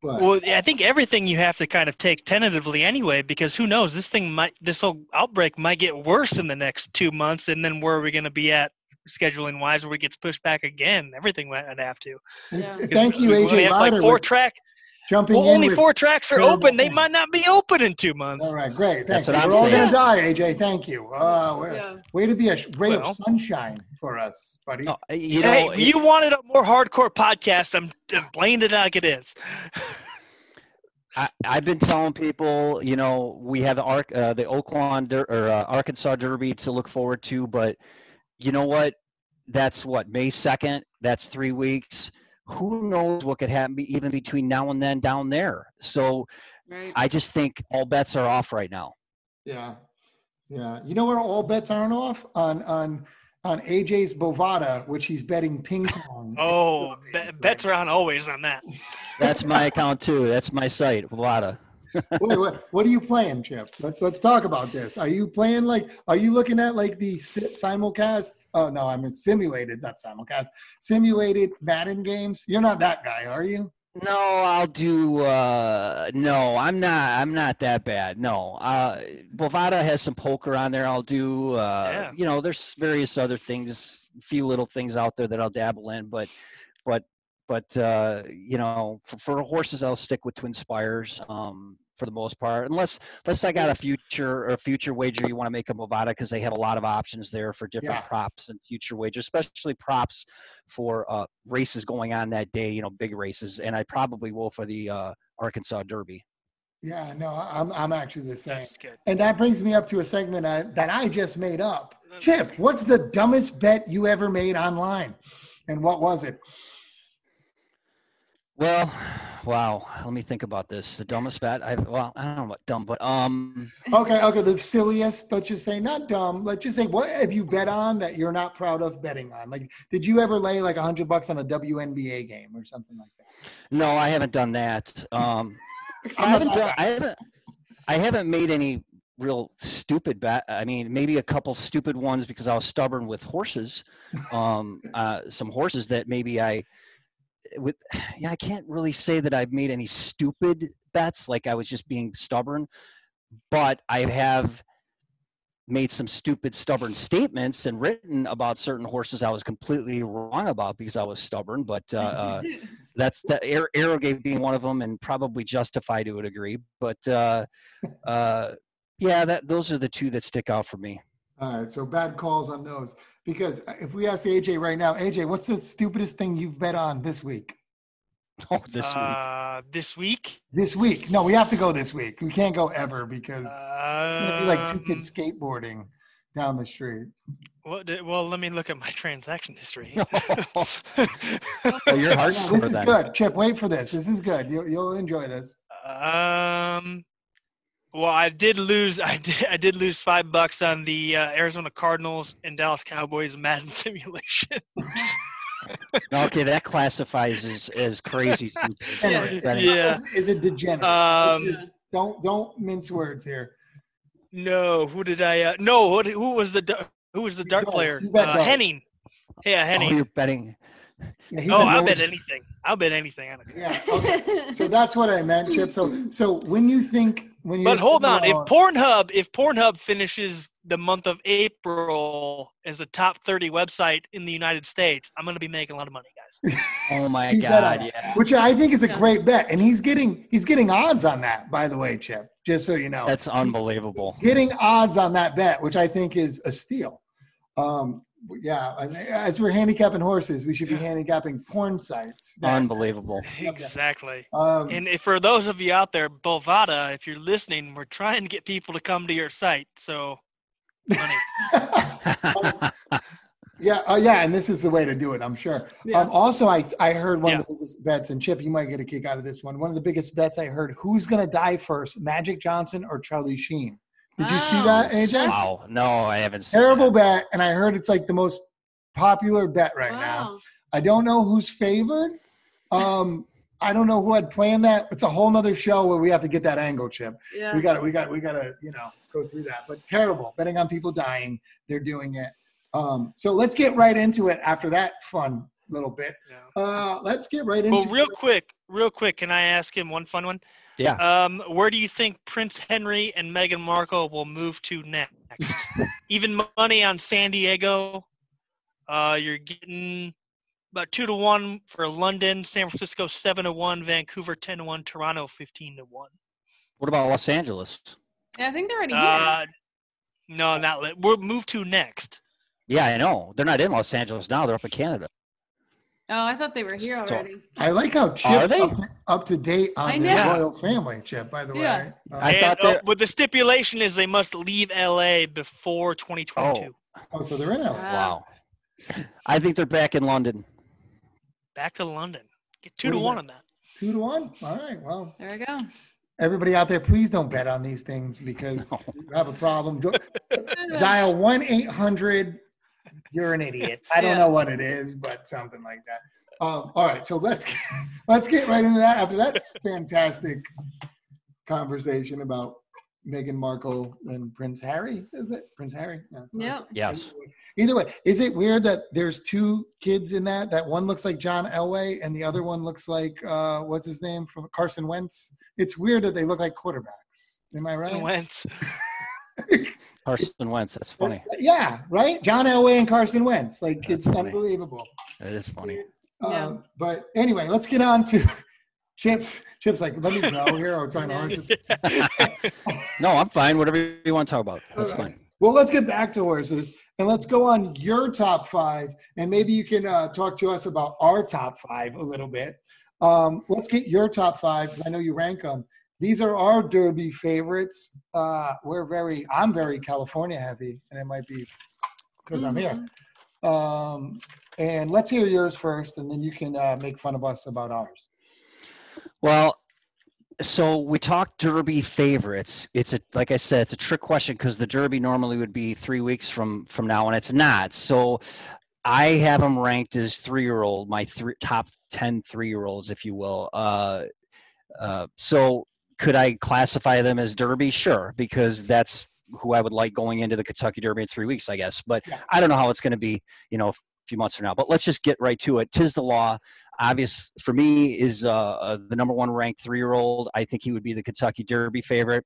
But Well, I think everything you have to kind of take tentatively anyway, because who knows? This thing might, this whole outbreak might get worse in the next two months, and then where are we going to be at scheduling wise, where it gets pushed back again? Everything might have to. Yeah. thank you, AJ. We only have Ryder, like four with track. Jumping Well, in only with- four tracks are open. They might not be open in two months. All right, great. Thanks. That's what I'm We're all gonna die, AJ. Thank you. Uh, Yeah. way to be a sh- ray Well. of sunshine for us, buddy. No, you know, hey, it- you wanted a more hardcore podcast. I'm, I'm playing it like it is. I, I've been telling people, you know, we have the Ark, uh, the Oaklawn Der- or uh, Arkansas Derby to look forward to, but you know what? That's what May second. That's three weeks. Who knows what could happen even between now and then down there? So Right. I just think all bets are off right now. Yeah, yeah. You know where all bets aren't off on on on AJ's Bovada, which he's betting ping pong. Oh, be- bets are on always on that. That's my account too. That's my site, Vlada. Wait, what, what are you playing, Chip? Let's let's talk about this. Are you playing like? Are you looking at like the si- simulcast? Oh no, I mean simulated, not simulcast. Simulated Madden games. You're not that guy, are you? No, I'll do. Uh, no, I'm not. I'm not that bad. No, uh, Bovada has some poker on there. I'll do. Uh, Yeah. You know, there's various other things, a few little things out there that I'll dabble in, but, but, but uh, you know, for, for horses, I'll stick with TwinSpires. Um, for the most part, unless unless I got a future or a future wager you want to make a Bovada because they have a lot of options there for different Yeah. props and future wagers, especially props for uh, races going on that day, you know, big races, and I probably will for the uh, Arkansas Derby. Yeah, no, I'm I'm actually the same. And that brings me up to a segment I, that I just made up. Chip, what's the dumbest bet you ever made online? And what was it? Well, wow. Let me think about this. The dumbest bet I well, I don't know what dumb, but um, Okay, okay, the silliest, let's just say, not dumb. Let's just say, what have you bet on that you're not proud of betting on? Like, did you ever lay like a hundred bucks on a WNBA game or something like that? no, I haven't done that. Um, I haven't done. I haven't. I haven't made any real stupid bet. I mean, maybe a couple stupid ones because I was stubborn with horses. Um, uh, some horses that maybe I with. Yeah, I can't really say that I've made any stupid bets. Like I was just being stubborn, but I have made some stupid stubborn statements and written about certain horses I was completely wrong about because I was stubborn. But uh, uh, that's the Aer- Arrogate being one of them, and probably justified to a degree. But uh, uh, yeah, that those are the two that stick out for me. All right, so bad calls on those. Because if we ask AJ right now, AJ, what's the stupidest thing you've bet on this week? Oh, this week. uh, This week. This week? No, we have to go this week. We can't go ever because it's gonna be like two Um, kids skateboarding down the street. What did, well, let me look at my transaction history. Oh, you're No, hardcore this is then. good. Chip, wait for this. This is good. You'll, you'll enjoy this. um, well, I did lose. I did. I did lose five bucks on the uh, Arizona Cardinals and Dallas Cowboys Madden simulation. Okay, that classifies as, as crazy. stupid. Anyway, Betting. Yeah. Is, is a degenerate. Um, Just don't don't mince words here. no, who did I? Uh, no, who, who was the who was the dart darts. player? You bet Uh, darts. Henning. Yeah, Oh, Henning. you're betting. Yeah, Oh, I'll bet anything. I'll bet anything on it. Yeah. Okay. So that's what I meant, Chip. So so when you think when But hold on, if Pornhub, if Pornhub finishes the month of April as a top 30 website in the United States, I'm going to be making a lot of money, guys. Oh my You bet on God! Yeah, which I think is a great bet, and he's getting he's getting odds on that. By the way, Chip, just so you know, that's unbelievable. He's getting odds on that bet, which I think is a steal. Um, yeah, I mean, as we're handicapping horses, we should be handicapping porn sites. that- Unbelievable. exactly. um, And if, for those of you out there, Bovada, if you're listening, we're trying to get people to come to your site. So, money. yeah, uh, yeah, and this is the way to do it, I'm sure. Yeah. Um, also, I I heard one Yeah. of the biggest bets, and Chip, you might get a kick out of this one. One of the biggest bets I heard: who's going to die first, Magic Johnson or Charlie Sheen? Did you see Oh, that, AJ? wow. No, I haven't seen Terrible that. bet, and I heard it's like the most popular bet right now. I don't know who's favored. Um, I don't know who had planned that. It's a whole nother show where we have to get that angle, Chip. Yeah. We got to, we got, we got to, you know, go through that. But terrible, betting on people dying. They're doing it. Um, so let's get right into it after that fun little bit. Yeah. Uh, let's get right into. Well, real quick, real quick, can I ask him one fun one? Yeah. Um, where do you think Prince Henry and Meghan Markle will move to next? Even money on San Diego. Uh, you're getting about two to one for London, San Francisco seven to one, Vancouver ten to one, Toronto fifteen to one. What about Los Angeles? Yeah, I think they're already here. Uh, no, not li- we'll move to next. Yeah, I know. They're not in Los Angeles now. They're up in Canada. Oh, I thought they were here so- already. I like how Chip's up to, up to date I on the royal family, Chip. By the Yeah. way, Uh, I thought they- but the stipulation is they must leave LA before 2022. oh, so they're in LA. Wow. Wow. I think they're back in London. Back to London. Get two What to one think? on that. Two to one. All right. Well, There we go. everybody out there, please don't bet on these things because No. you have a problem. Dial one eight hundred. You're an idiot. I don't Yeah. know what it is, but something like that. Um, all right, so let's get, let's get right into that. After that fantastic conversation about Meghan Markle and Prince Harry, is it Prince Harry? Yeah. Yep. Yes. Either way, is it weird that there's two kids in that? That one looks like John Elway and the other one looks like uh, what's his name from Carson Wentz. It's weird that they look like quarterbacks. Am I right? Wentz. Carson Wentz. That's funny. Yeah, right. John Elway and Carson Wentz. Like That's it's funny. unbelievable. It is funny. Uh, Yeah. But anyway, let's get on to Chips. Chips, like let me go here. I'm trying to horses. No, I'm fine. Whatever you want to talk about. That's All right. fine. Well, let's get back to horses and let's go on your top five, and maybe you can uh, talk to us about our top five a little bit. Um, let's get your top five because I know you rank them. These are our Derby favorites. Uh, we're very, I'm very California heavy, and it might be because I'm here. Um, and let's hear yours first, and then you can uh, make fun of us about ours. Well, so we talked Derby favorites. It's a like I said, it's a trick question because the Derby normally would be three weeks from from now, and it's not. So I have them ranked as three year old, my three, top 10 three year olds, if you will. Uh, uh, so could I classify them as Derby? Sure, because that's who I would like going into the Kentucky Derby in three weeks, I guess. But Yeah. I don't know how it's going to be, you know, a few months from now. But let's just get right to it. Tiz the Law obvious for me is uh, uh, the number one ranked three year old. I think he would be the Kentucky Derby favorite.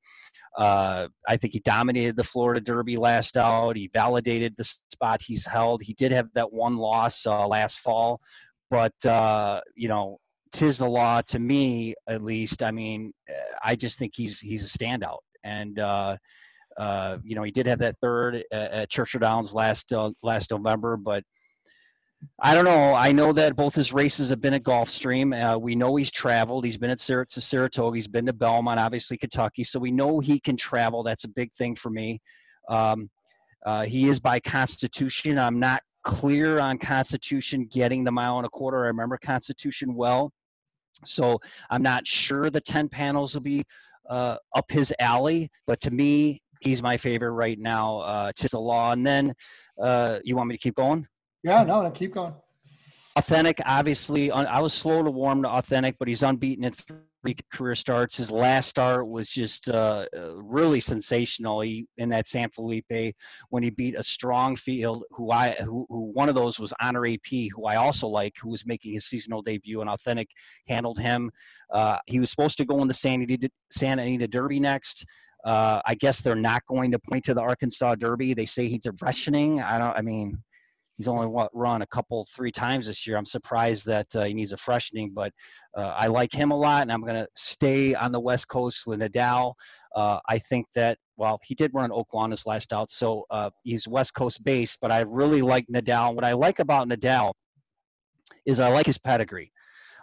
Uh, I think he dominated the Florida Derby last out. He validated the spot he's held. He did have that one loss uh, last fall, but uh, you know, Tiz the Law to me at least. I mean, uh, I just think he's he's a standout, and uh, uh, you know, he did have that third at, at Churchill Downs last uh, last November, but I don't know. I know that both his races have been at Gulfstream. Uh, we know he's traveled. He's been at Sar- to Saratoga. He's been to Belmont, obviously Kentucky. So we know he can travel. That's a big thing for me. Um, uh, he is by Constitution. I'm not clear on Constitution getting the mile and a quarter. I remember Constitution well, so I'm not sure the 10 panels will be uh, up his alley. But to me, he's my favorite right now. Uh, to the law, and then uh, you want me to keep going? Yeah, no, no, keep going. Authentic, obviously, I was slow to warm to Authentic, but he's unbeaten in three career starts. His last start was just uh, uh, really sensational. He in that San Felipe when he beat a strong field. Who I who, who one of those was Honor AP, who I also like, who was making his seasonal debut. And Authentic handled him. Uh, he was supposed to go in the Santa Anita, Santa Anita Derby next. Uh, I guess they're not going to point to the Arkansas Derby. They say he's a freshening. I don't. I mean, he's only run a couple three times this year i'm surprised that uh, he needs a freshening but uh, i like him a lot and i'm going to stay on the west coast with nadal uh, i think that well he did run Oaklawn his last out so uh, he's west coast based but i really like nadal what i like about nadal is i like his pedigree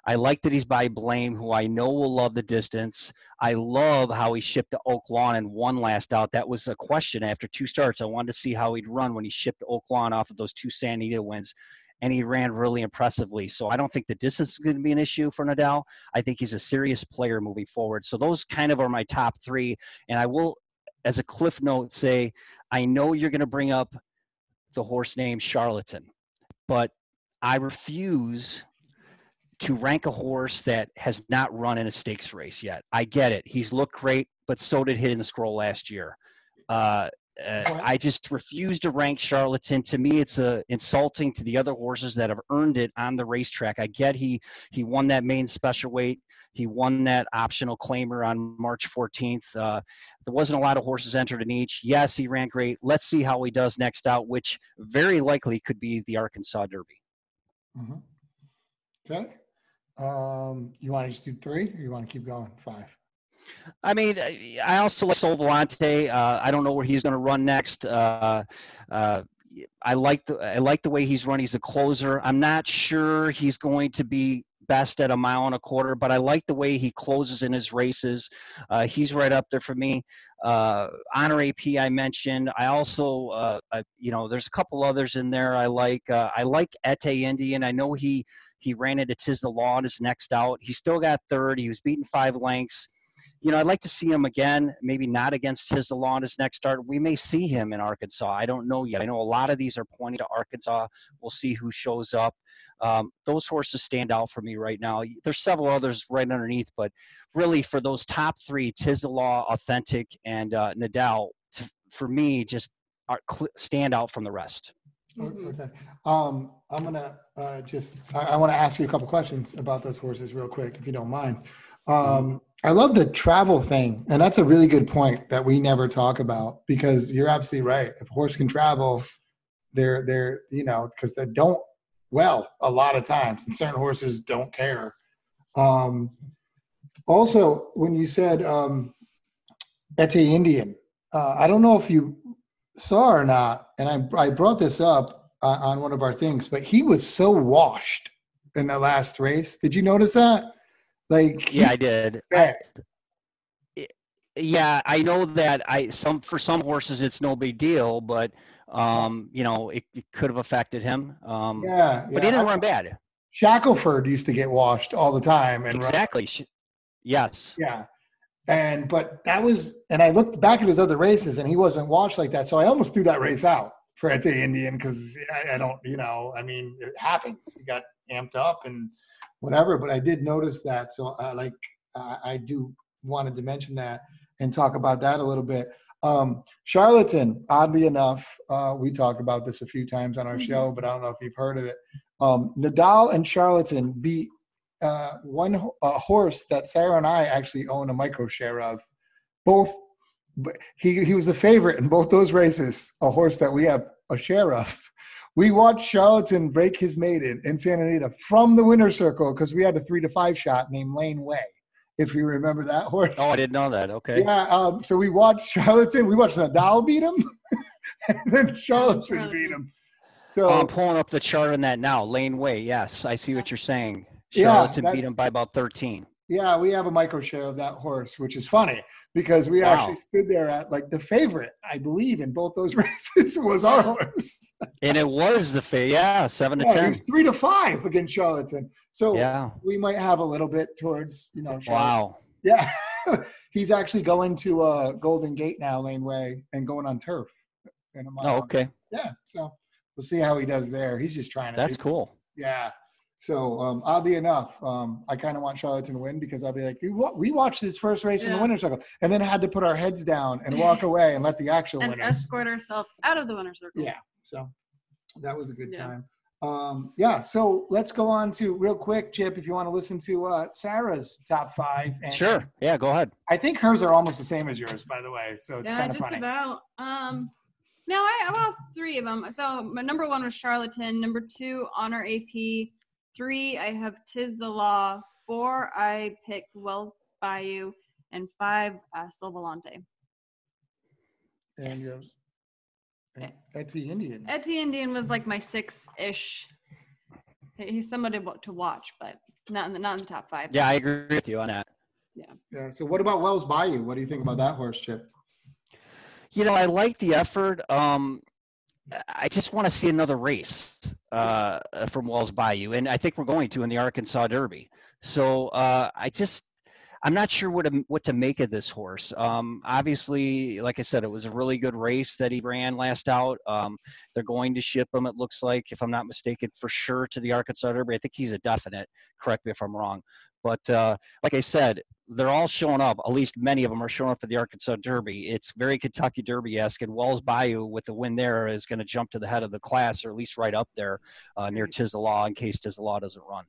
I like that he's by Blame, who I know will love the distance. I love how he shipped to Oaklawn and won last out. That was a question after two starts. I wanted to see how he'd run when he shipped Oaklawn off of those two San Anita wins, and he ran really impressively. So I don't think the distance is going to be an issue for Nadal. I think he's a serious player moving forward. So those kind of are my top three. And I will, as a cliff note, say I know you're going to bring up the horse name Charlatan, but I refuse to rank a horse that has not run in a stakes race yet. I get it. He's looked great, but so did Hidden Scroll last year. Uh, uh, I just refuse to rank Charlatan. To me, it's uh, insulting to the other horses that have earned it on the racetrack. I get he he won that main special weight. He won that optional claimer on March 14th. Uh, there wasn't a lot of horses entered in each. Yes, he ran great. Let's see how he does next out, which very likely could be the Arkansas Derby. Mhm. Okay. Um, you want to just do three, or you want to keep going? Five. I mean, I also like Sol. Uh, I don't know where he's going to run next. Uh, uh, I like the I like the way he's run. He's a closer. I'm not sure he's going to be best at a mile and a quarter, but I like the way he closes in his races. Uh, he's right up there for me. Uh, Honor AP I mentioned. I also, uh, uh, you know, there's a couple others in there I like. Uh, I like Ete Indien. I know he he ran into Tiz the Law on his next out. He still got third. He was beaten five lengths you know, I'd like to see him again, maybe not against his law in his next start. We may see him in Arkansas. I don't know yet. I know a lot of these are pointing to Arkansas. We'll see who shows up. Um, those horses stand out for me right now. There's several others right underneath, but really for those top three, Tiz the Law, Authentic, and uh, Nadal, t- for me, just are cl- stand out from the rest. O- Mhm. Okay. Um, I'm gonna uh, just I, I want to ask you a couple questions about those horses real quick, if you don't mind. Um, I love the travel thing, and that's a really good point that we never talk about because you're absolutely right. If a horse can travel, they're they're you know because they don't well a lot of times, and certain horses don't care. Um, also, when you said um, Ete Indien, uh, I don't know if you saw or not, and I, I brought this up uh, on one of our things, but he was so washed in the last race. Did you notice that? Like, Yeah, I did. bet. Yeah, I know that I some for some horses it's no big deal, but um, you know, it, it could have affected him. Um, yeah, but he didn't run bad. Shackelford used to get washed all the time, and Exactly. Sh- Yes. yeah, and but that was, and I looked back at his other races, and he wasn't washed like that. So I almost threw that race out for Ete Indien because I, I don't, you know, I mean, it happens. He got amped up and whatever, but I did notice that. So I like, I I do wanted to mention that and talk about that a little bit. Um, Charlatan, oddly enough, uh, we talked about this a few times on our Mhm. show, but I don't know if you've heard of it. Um, Nadal and Charlatan beat uh, one horse that Sarah and I actually own a micro share of. Both, he he was the favorite in both those races. A horse that we have a share of. We watched Charlatan break his maiden in Santa Anita from the winner's circle because we had a three to five shot named Lane Way. If you remember that horse. Oh, I didn't know that. Okay. Yeah, um, so we watched Charlatan. We watched Nadal beat him, and then Charlatan Charlatan. beat him. So Oh, I'm pulling up the chart on that now. Lane Way. Yes, I see what you're saying. Yeah, beat him by about 13. Yeah, we have a micro share of that horse, which is funny because we Wow. actually stood there at like the favorite, I believe, in both those races was our horse. And it was the fa- yeah, seven to Yeah, ten. was three to five against Charlatan. So Yeah. we might have a little bit towards you know. Charlatan. Wow. Yeah, he's actually going to uh, Golden Gate now, Lane Way, and going on turf. in a Oh, okay. Yeah, so we'll see how he does there. He's just trying to. That's cool. Yeah. So um, oddly enough, um, I kind of want Charlotte to win because I'll be like, we, watched this first race in the Yeah. winner's circle, and then had to put our heads down and walk away and let the actual and winners. escort ourselves out of the winner's circle. Yeah. So that was a good Yeah. time. Um, yeah. So let's go on to real quick, Chip, if you want to listen to uh, Sarah's top five. And Sure. Yeah, go ahead. I think hers are almost the same as yours, by the way. So it's yeah, kind of just funny. about. Um, no, I well three of them. So my number one was Charlatan. Number two, Honor AP. Three, I have Tiz the Law. Four, I pick Wells Bayou, and five, uh, Sole Volante. and you're and Ete Indien. Ete Indien was like my six-ish. He's somebody to watch, but not in the not in the top five. Yeah, I agree with you on that. Yeah. So what about Wells Bayou? What do you think about that horse, Chip? You know, I like the effort. Um, I just want to see another race uh, from Wells Bayou, and I think we're going to in the Arkansas Derby. So uh, I just, I'm not sure what to, what to make of this horse. Um, obviously, like I said, it was a really good race that he ran last out. Um, they're going to ship him, it looks like, if I'm not mistaken, for sure to the Arkansas Derby. I think he's a definite. Correct me if I'm wrong. But uh, like I said, they're all showing up. At least many of them are showing up for the Arkansas Derby. It's very Kentucky Derby-esque, and Wells Bayou with the win there is going to jump to the head of the class, or at least right up there uh, near Law in case Law doesn't run.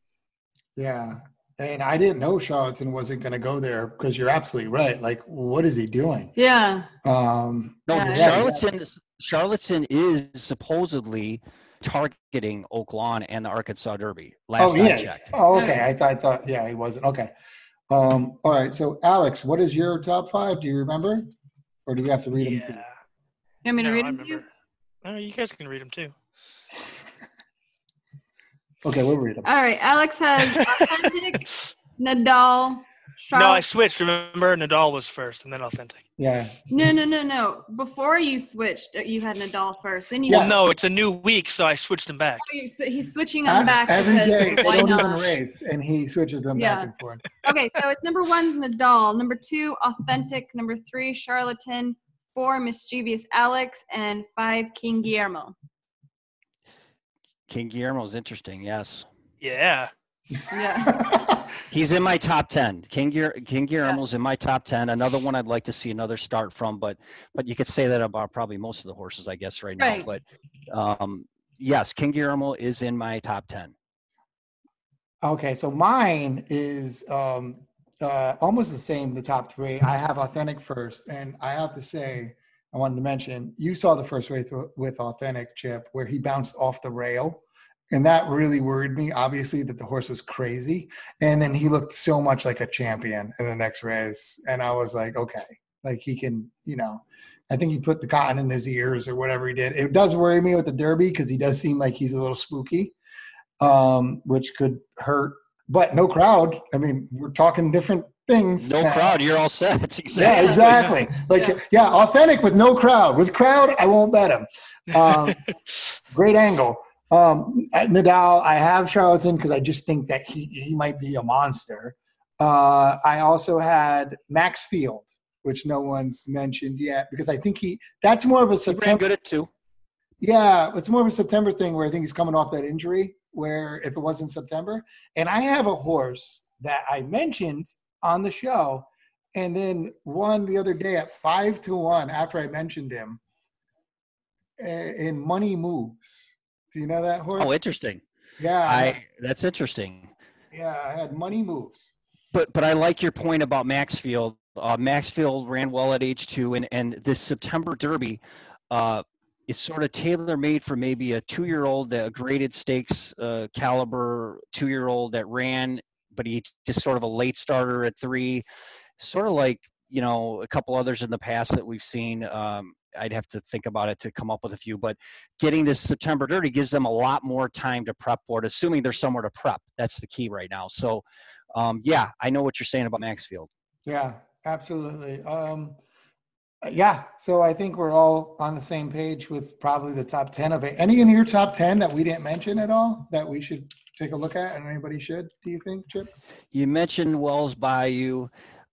Yeah. And I didn't know Charlatan wasn't going to go there because you're absolutely right. Like, what is he doing? Yeah. Um, No, Yeah. Charlatan. Charlatan is supposedly targeting Oaklawn and the Arkansas Derby. Last oh, he I checked. Oh, okay. I thought, I thought, yeah, he wasn't. Okay. Um, all right. So, Alex, what is your top five? Do you remember? Or do you have to read them? Yeah. You want me to No, read I them to you? No, you guys can read them too. Okay, we'll read them. All right. Alex has authentic, Nadal, Charlotte. No, I switched. Remember, Nadal was first, and then authentic. Yeah. No, no, no, no. Before you switched, uh, you had Nadal first. Then you Yeah. Well, no, it's a new week, so I switched them back. Oh, he's switching them back Every because day they why don't not? even race, and he switches them Yeah. back and forth. Okay, so it's number one, Nadal. Number two, authentic. Number three, charlatan. Four, Mischevious Alex, and five, King Guillermo. King Guillermo is interesting. Yes, Yeah. Yeah. he's in my top ten. King Guir- King Guillermo's in my top ten. Another one I'd like to see another start from, but but you could say that about probably most of the horses, I guess, right now. Right. But um, yes, King Guillermo is in my top ten. Okay, so mine is um, uh, almost the same. The top three. I have authentic first, and I have to say, I wanted to mention you saw the first race with, authentic Chip where he bounced off the rail, and that really worried me. Obviously, that the horse was crazy, and then he looked so much like a champion in the next race, and I was like, okay, like he can, you know. I think he put the cotton in his ears or whatever he did. It does worry me with the Derby because he does seem like he's a little spooky um, which could hurt. But no crowd. I mean, we're talking different things. No now. crowd, you're all set. It's Yeah, exactly. exactly. Like, Yeah. yeah. authentic with no crowd. With crowd, I won't bet him. Um, great angle. Um, at Nadal, I have Charlatan because I just think that he he might be a monster. Uh, I also had Maxfield, which no one's mentioned yet because I think he that's more of a He ran September. good at two. Yeah, it's more of a September thing where I think he's coming off that injury. Where if it was in September, and I have a horse that I mentioned on the show, and then won the other day at five to one after I mentioned him. uh, In Money Moves, do you know that horse? Oh, interesting. yeah, I that's interesting. yeah, I had Money Moves. But but I like your point about Maxfield. Uh, Maxfield ran well at age two, and and this September Derby uh, is sort of tailor made for maybe a two year old, a graded stakes uh, caliber two year old that ran, but he's just sort of a late starter at three, sort of like you know a couple others in the past that we've seen. Um, I'd have to think about it to come up with a few, but getting this September Derby gives them a lot more time to prep for it, assuming there's somewhere to prep. That's the key right now. So, um, yeah, I know what you're saying about Maxfield. Yeah, absolutely. Um, yeah, so I think we're all on the same page with probably the top 10 of it. Any in your top 10 that we didn't mention at all that we should take a look at and anybody should, do you think, Chip? You mentioned Wells Bayou,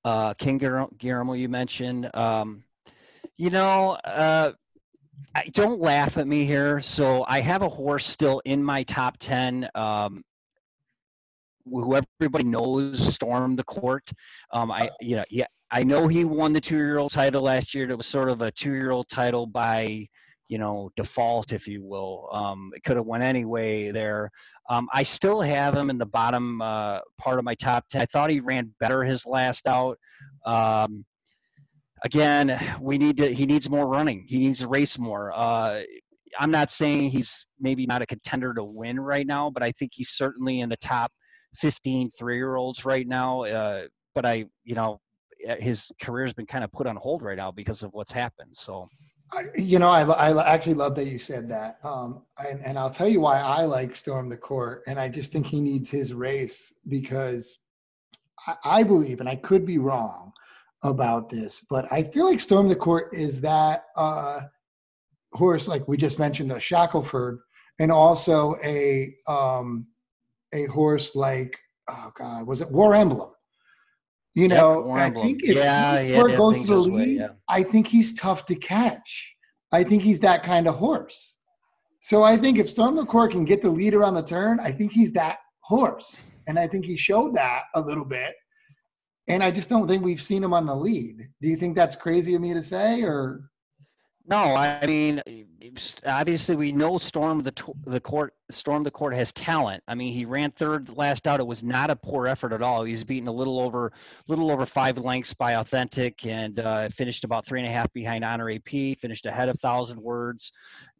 uh, King Guillermo, you mentioned. Um, you know, uh, I, don't laugh at me here. So I have a horse still in my top 10. Um, who everybody knows stormed the court. Um, I, you know, yeah, I know he won the two-year-old title last year. It was sort of a two-year-old title by, you know, default, if you will. Um, it could have went anyway there. Um, I still have him in the bottom uh, part of my top ten. I thought he ran better his last out. Um, again, we need to. He needs more running. He needs to race more. Uh, I'm not saying he's maybe not a contender to win right now, but I think he's certainly in the top 15 three-year-olds right now. Uh, but I, you know, his career has been kind of put on hold right now because of what's happened. So. You know, I, I actually love that you said that. Um, and, and I'll tell you why I like Storm the Court. And I just think he needs his race because I, I believe, and I could be wrong about this, but I feel like Storm the Court is that uh, horse, like we just mentioned, a Shackleford, and also a um, a horse like, oh God, was it War Emblem? You know, Warren I think if Yeah, he yeah, yeah, goes to the those way, lead, yeah. I think he's tough to catch. I think he's that kind of horse. So I think if Storm the Court can get the lead around the turn, I think he's that horse. And I think he showed that a little bit. And I just don't think we've seen him on the lead. Do you think that's crazy of me to say, or No, I mean, obviously we know Storm the the court Storm the court has talent. I mean, he ran third last out. It was not a poor effort at all. He's beaten a little over little over five lengths by Authentic and uh, finished about three and a half behind Honor AP. Finished ahead of Thousand Words.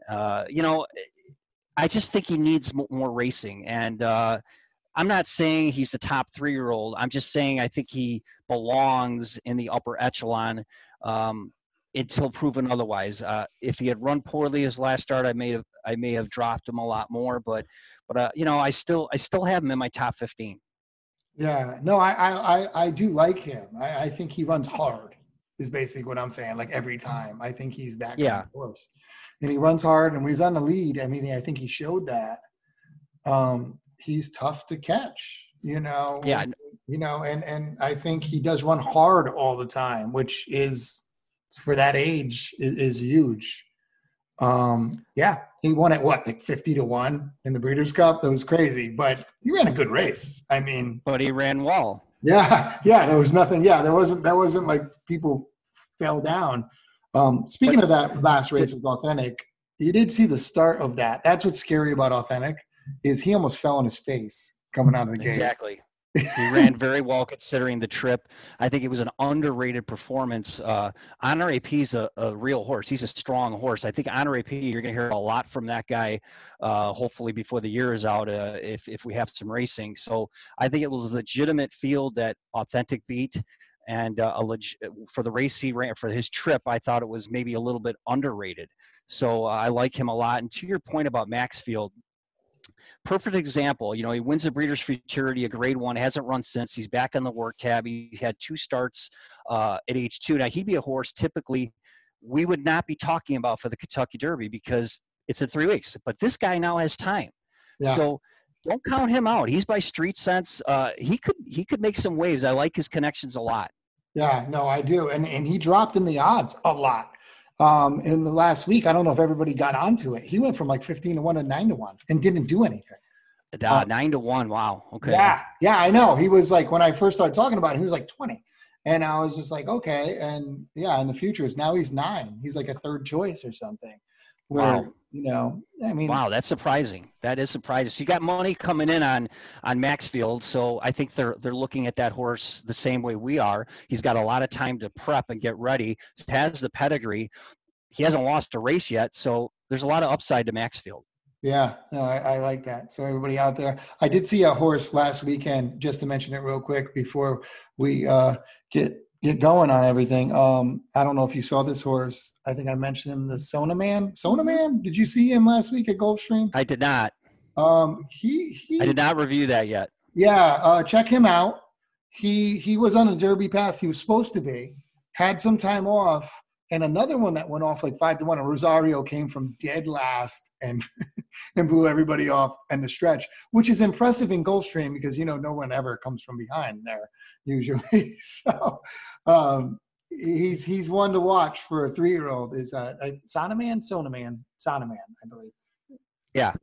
Uh, you know, I just think he needs mo- more racing and. Uh, I'm not saying he's the top three year old. I'm just saying I think he belongs in the upper echelon. Um, until proven otherwise. Uh, if he had run poorly his last start, I may have I may have dropped him a lot more. But but uh, you know, I still I still have him in my top 15. yeah, no, I I I, I do like him. I, I think he runs hard. Is basically what I'm saying. Like every time, I think he's that kind of horse, and he runs hard. And when he's on the lead, I mean, I think he showed that. Um, he's tough to catch. You know. Yeah. You know, and and I think he does run hard all the time, which is for that age is, is huge. Um, yeah, he won at what, like 50 to 1 in the Breeders' Cup? That was crazy, but he ran a good race. I mean, But he ran well. yeah, yeah, there was nothing. Yeah, there wasn't, that wasn't like people fell down. Um, speaking of that last race with Authentic, you did see the start of that. That's what's scary about Authentic is he almost fell on his face coming out of the gate. Exactly. He ran very well considering the trip. I think it was an underrated performance. Uh, Honor AP is a, a real horse. He's a strong horse. I think Honor AP, you're going to hear a lot from that guy. Uh, hopefully before the year is out, uh, if if we have some racing. So I think it was a legitimate field that Authentic beat. And uh, a leg- for the race he ran for his trip, I thought it was maybe a little bit underrated. So uh, I like him a lot. And to your point about Maxfield, perfect example. You know, he wins the Breeders' Futurity, a grade one, hasn't run since. He's back on the work tab. He had two starts uh, at age two. Now, he'd be a horse typically we would not be talking about for the Kentucky Derby because it's in three weeks. But this guy now has time. Yeah. So don't count him out. He's by street sense. Uh, he could he could make some waves. I like his connections a lot. Yeah, no, I do. And and he dropped in the odds a lot. Um, in the last week, I don't know if everybody got onto it. He went from like 15 to 1 to 9 to 1 and didn't do anything. Uh, Uh, nine to one. Wow. Okay. Yeah, yeah, I know. He was like when I first started talking about him, he was like 20. And I was just like, okay. And yeah, in the future is now he's nine. He's like a third choice or something. Where, Wow. you know, I mean, Wow, that's surprising. That is surprising. So you got money coming in on on Maxfield, so I think they're they're looking at that horse the same way we are. He's got a lot of time to prep and get ready. Has the pedigree. He hasn't lost a race yet, so there's a lot of upside to Maxfield. Yeah, no, I, I like that. So everybody out there, I did see a horse last weekend. Just to mention it real quick before we uh, get get going on everything. Um, I don't know if you saw this horse. I think I mentioned him, the Sona Man. Sona Man. Did you see him last week at Gulfstream? I did not. Um, he he. I did not review that yet. Yeah, uh, check him out. He he was on a derby path. He was supposed to be. Had some time off, and another one that went off like five to one. And Rosario came from dead last and and blew everybody off and the stretch, which is impressive in Gulfstream because you know no one ever comes from behind there usually. so um, he's he's one to watch for a three year old. Is uh, uh, Sonaman, Sonaman, Sonaman, I believe. Yeah.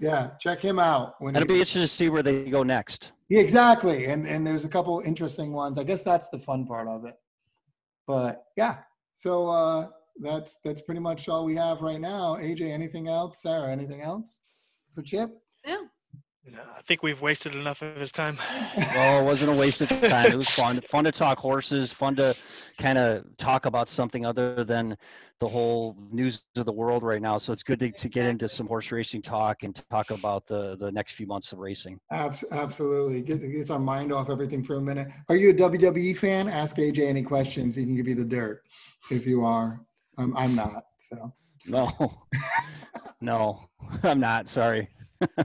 Yeah, check him out. When It'll he- be interesting to see where they go next. yeah, exactly. And and there's a couple interesting ones. I guess that's the fun part of it. But yeah, so uh, that's that's pretty much all we have right now. AJ, anything else? Sarah, anything else for Chip? Yeah. No, I think we've wasted enough of his time. Well, it wasn't a waste of time. It was fun. Fun to talk horses. Fun to kind of talk about something other than the whole news of the world right now. So it's good to, to get into some horse racing talk and talk about the the next few months of racing. Abs- absolutely. Get gets our mind off everything for a minute. Are you a WWE fan? Ask AJ any questions. He can give you the dirt if you are. Um, I'm not. So No, no, I'm not. Sorry.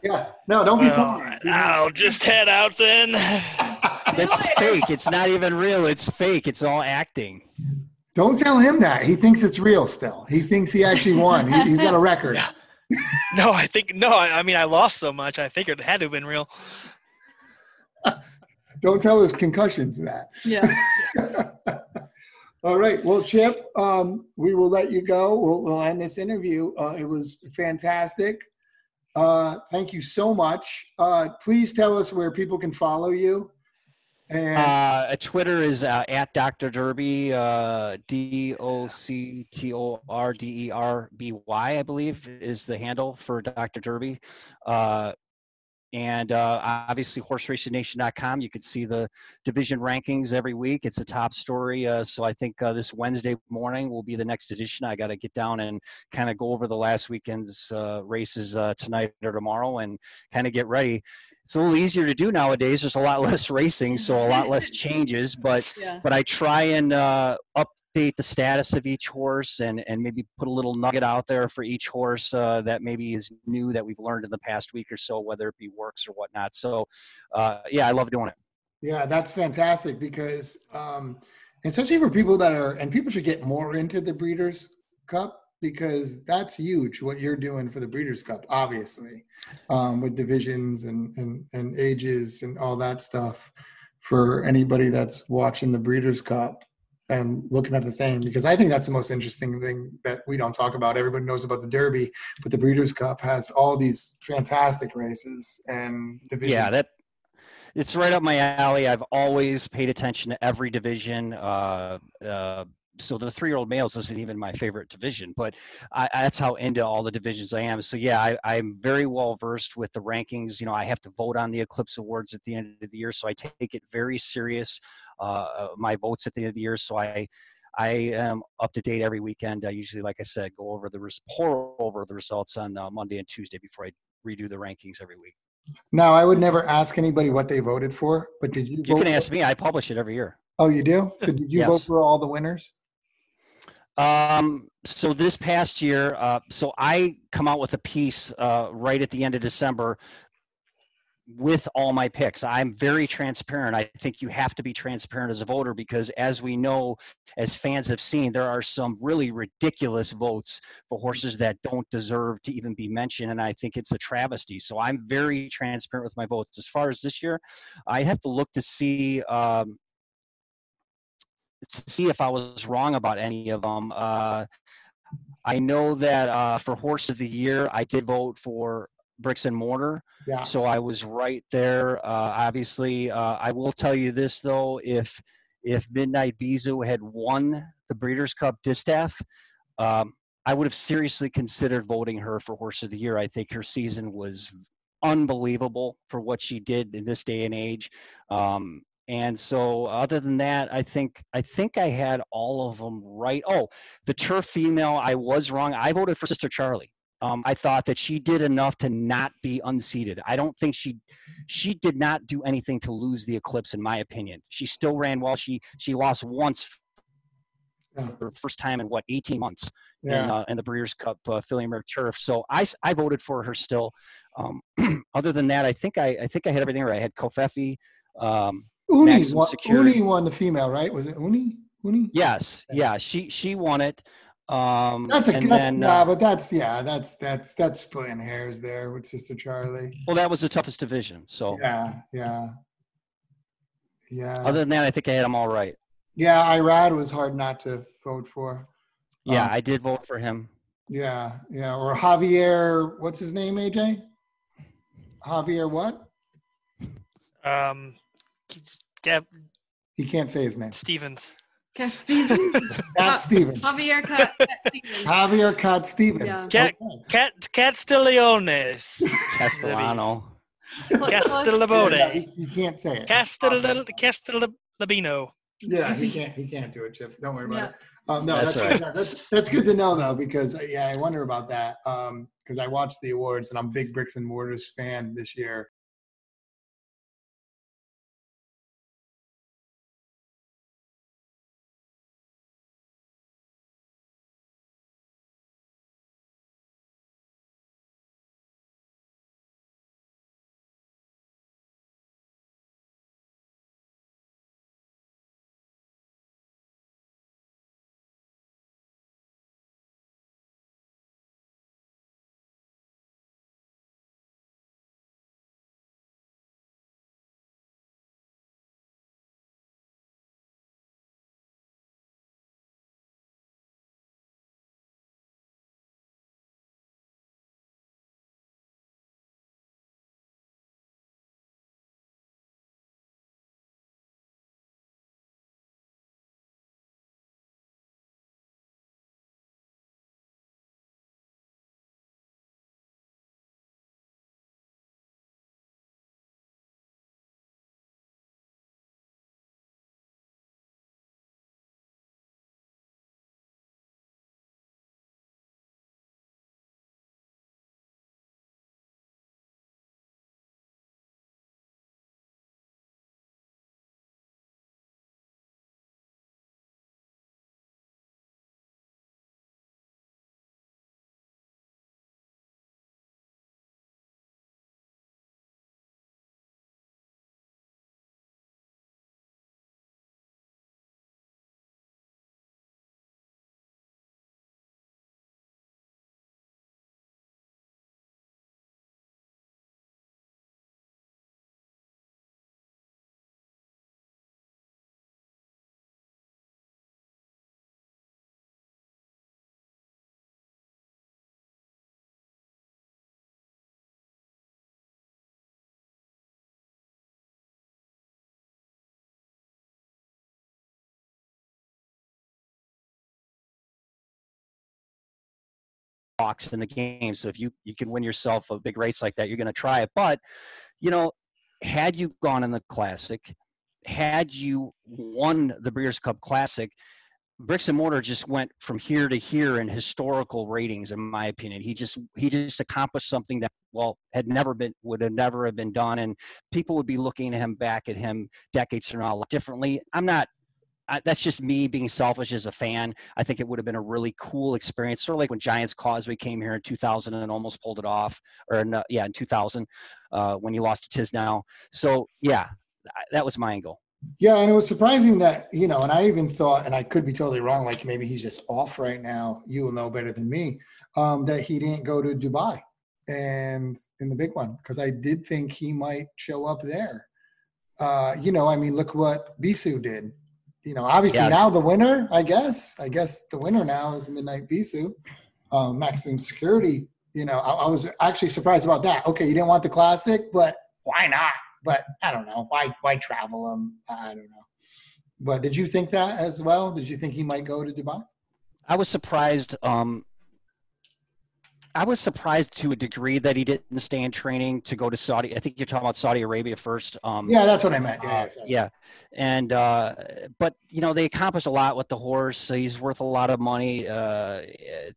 yeah. No, don't be Well, sorry. I'll just head out then. It's fake. It's not even real. It's fake. It's all acting. Don't tell him that. He thinks it's real still. He thinks he actually won. He, he's got a record. No, I think no. I, I mean, I lost so much. I figured it had to have been real. Don't tell his concussions that. Yeah. All right. Well, Chip, um, we will let you go. We'll, we'll end this interview. Uh, it was fantastic. Uh, thank you so much. Uh, please tell us where people can follow you. And Uh, Twitter is uh, at Dr. Derby, uh, D O C T O R D E R B Y, I believe, is the handle for Dr. Derby. And uh, obviously, horseracingNation.com. You can see the division rankings every week. It's a top story. Uh, so I think uh, this Wednesday morning will be the next edition. I got to get down and kind of go over the last weekend's uh, races uh, tonight or tomorrow and kind of get ready. It's a little easier to do nowadays. There's a lot less racing, so a lot less changes. But Yeah. but I try and uh, update the status of each horse and, and maybe put a little nugget out there for each horse uh, that maybe is new that we've learned in the past week or so, whether it be works or whatnot. So, uh, yeah, I love doing it. yeah, that's fantastic because, um, especially for people that are, and people should get more into the Breeders' Cup because that's huge what you're doing for the Breeders' Cup, obviously, um, with divisions and, and, and ages and all that stuff for anybody that's watching the Breeders' Cup and looking at the thing because I think that's the most interesting thing that we don't talk about. Everybody knows about the Derby, but the Breeders' Cup has all these fantastic races and divisions. Yeah, that it's right up my alley. I've always paid attention to every division. Uh, uh, so the three-year-old males isn't even my favorite division, but I, that's how into all the divisions I am. So yeah, I, I'm very well versed with the rankings. You know, I have to vote on the Eclipse Awards at the end of the year, so I take it very serious. Uh, my votes at the end of the year, so I I am up to date every weekend. I usually, like I said, go over the res- pour over the results on uh, Monday and Tuesday before I redo the rankings every week. Now, I would never ask anybody what they voted for, but did you? You can ask me. I publish it every year. Oh, you do. So, did you Yes. vote for all the winners? Um, so this past year, uh, so I come out with a piece uh, right at the end of December with all my picks. I'm very transparent. I think you have to be transparent as a voter because, as we know, as fans have seen, there are some really ridiculous votes for horses that don't deserve to even be mentioned, and I think it's a travesty. So I'm very transparent with my votes. As far as this year, I have to look to see. Um, to see if I was wrong about any of them. Uh, I know that uh, for Horse of the Year, I did vote for Bricks and Mortar, Yeah. so I was right there. Uh, obviously, uh, I will tell you this though: if if Midnight Bisou had won the Breeders' Cup Distaff, um, I would have seriously considered voting her for Horse of the Year. I think her season was unbelievable for what she did in this day and age. Um, and so, other than that, I think I think I had all of them right. Oh, the turf female, I was wrong. I voted for Sister Charlie. Um, I thought that she did enough to not be unseated. I don't think she she did not do anything to lose the eclipse, in my opinion. She still ran well. She she lost once Yeah. for the first time in what 18 months in, uh, in the Breeders' Cup uh, Filly and Mare Turf. So I, I voted for her still. Um, other than that, I think I, I think I had everything right. I had Covfefe. Um, Uni won. Uni won the female, right? Was it Uni? Uni? yes, yeah, she she won it. Um, That's a and that's, then, yeah, uh, but that's yeah, that's that's that's splitting hairs there with Sister Charlie. well, that was the toughest division. So Yeah, yeah, yeah, other than that, I think I had them all right. yeah. Irad was hard not to vote for. Yeah, Um, I did vote for him. Yeah, yeah. Or Javier, what's his name? AJ. Javier, what? Um, Gab He can't say his name. Stevens. Cat Stevens. Cat Stevens. Javier Cat Cat Stevens. Javier Cat Stevens. Yeah. Cat Cat Castigliones. Castellano. Close- Yeah, Castellabode. he, he can't say it. Castel Castelabino. Yeah, he can't. He can't do it, Chip. Don't worry about Yeah. it. Um, no, That's that's right. that's that's good to know though, because uh, yeah, I wonder about that. Um, because I watched the awards and I'm a big bricks and mortars fan this year. Walks in the game. So if you you can win yourself a big race like that, you're going to try it. But you know, had you gone in the classic, had you won the Breeders' Cup Classic, bricks and mortar just went from here to here in historical ratings in my opinion he just he just accomplished something that well had never been would have never have been done and people would be looking at him back at him decades from now differently i'm not I, that's just me being selfish as a fan. I think it would have been a really cool experience, sort of like when Giants Causeway came here in 2000 and almost pulled it off, or in, uh, yeah, in 2000 uh, when he lost to Tiznow. So yeah, that was my angle. Yeah, and it was surprising that, you know, and I even thought, and I could be totally wrong, like maybe he's just off right now. You will know better than me, um, that he didn't go to Dubai and in the big one, because I did think he might show up there. Uh, you know, I mean, look what Bisou did. You know, obviously Yeah. now the winner, I guess, I guess the winner now is Midnight Bisou, um, Maximum Security. You know, I, I was actually surprised about that. Okay, you didn't want the classic, but why not? But I don't know. Why why travel them? I don't know. But did you think that as well? Did you think he might go to Dubai? I was surprised. Um, I was surprised to a degree that he didn't stay in training to go to Saudi. I think you're talking about Saudi Arabia first. Um, Yeah, that's what I meant. Yeah, Uh, yeah, yeah, and uh, but you know they accomplished a lot with the horse. So he's worth a lot of money uh,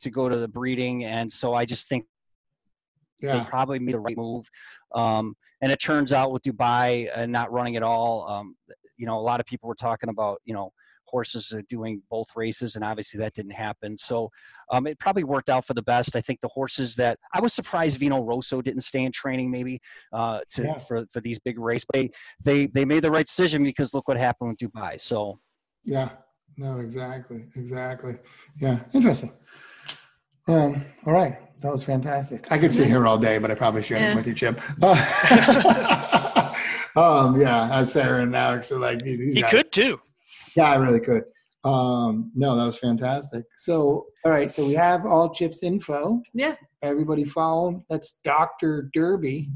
to go to the breeding, and so I just think they probably made the right move. Um, and it turns out with Dubai uh, not running at all, um, you know, a lot of people were talking about, you know, horses are doing both races, and obviously that didn't happen. So um, it probably worked out for the best. I think the horses that I was surprised Vino Rosso didn't stay in training maybe uh, to Yeah. for, for these big races. They they they made the right decision because look what happened with Dubai. So Yeah. No, exactly. Exactly. Yeah. Interesting. Um, all right. That was fantastic. I could sit here all day, but I probably shouldn't Yeah. with you, Chip. um, yeah, as Sarah and Alex are like He guys- could too. Yeah, I really could. Um, no, that was fantastic. So, all right. So we have all Chip's info. Yeah. Everybody follow him. That's Dr. Derby,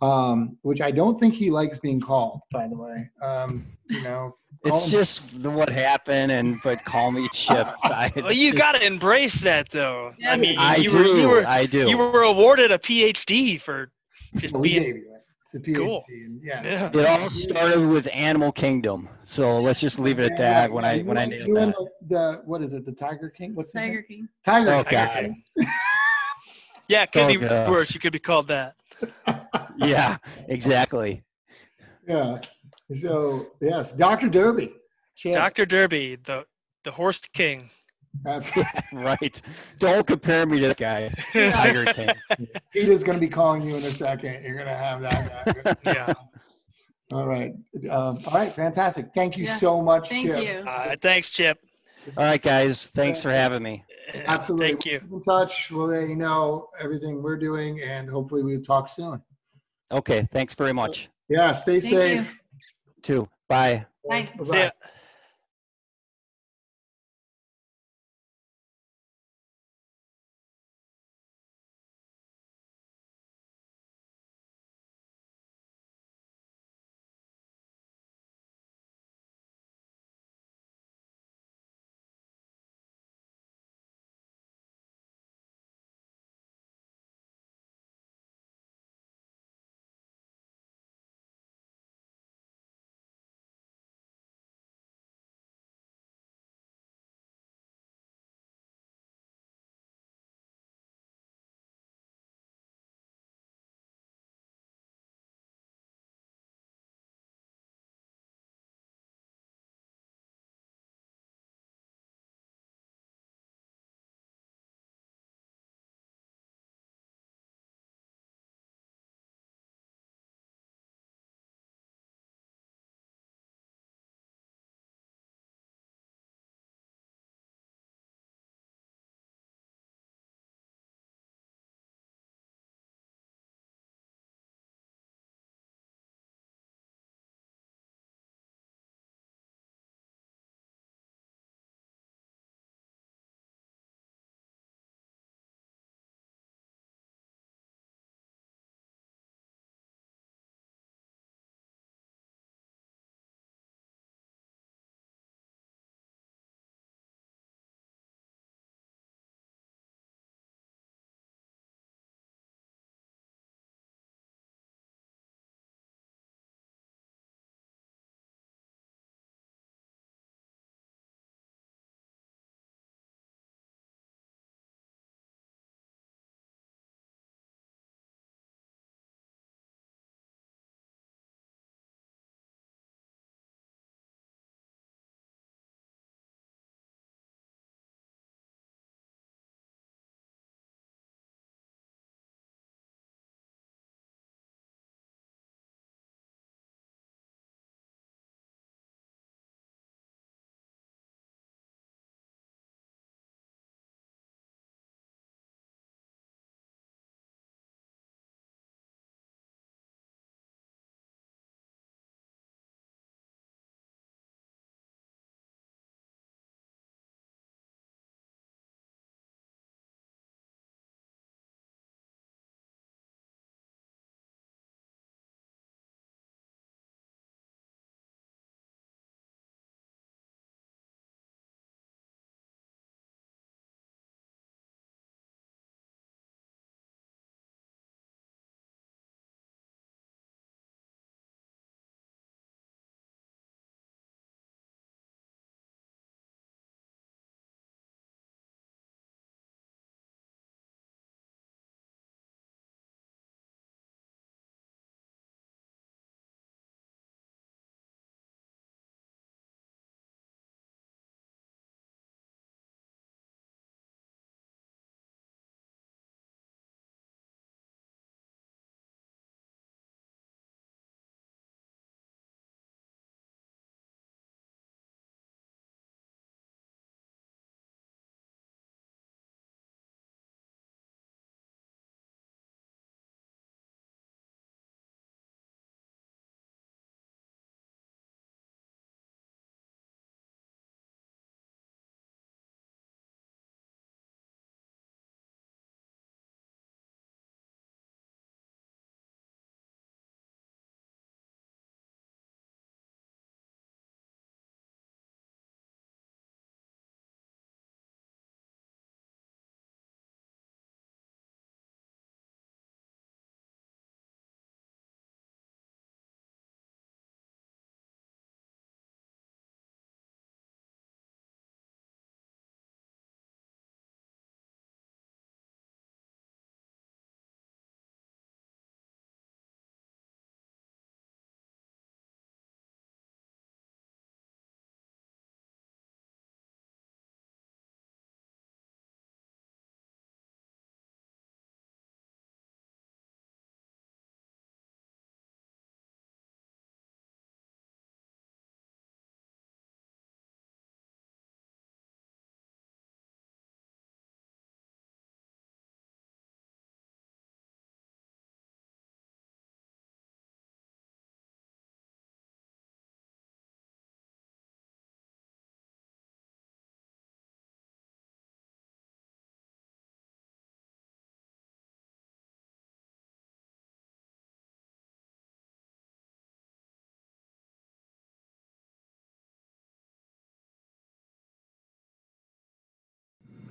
um, which I don't think he likes being called, by the way. Um, you know, it's him- just the- what happened, and but call me Chip. I, Well, you got to embrace that, though. Yeah, I mean, I you do. were you were I do. you were awarded a PhD for just we being gave you it. It's a PhD. Cool. and Yeah. yeah. It all started with Animal Kingdom. So let's just leave it at that. When I when I and- nailed you and that. the, the what is it? The Tiger King? What's his Tiger name? King. Tiger Oh, King. God. Yeah, it could Oh, be gosh. worse. You could be called that. Yeah, exactly. Yeah. So yes, Dr. Derby. Chip. Dr. Derby, the the horse king. Absolutely. Right. Don't compare me to that guy, Tiger King. PETA's going to be calling you in a second. You're going to have that guy. Yeah. All right. Um, all right. Fantastic. Thank you Yeah. so much, Thank Chip. you. Uh, thanks, Chip. All right, guys. Thanks for having me. Absolutely. Thank you. Keep in touch. We'll let you know everything we're doing, and hopefully we'll talk soon. Okay. Thanks very much. Yeah. Stay Thank you. safe. Too. Bye. Bye. Bye-bye.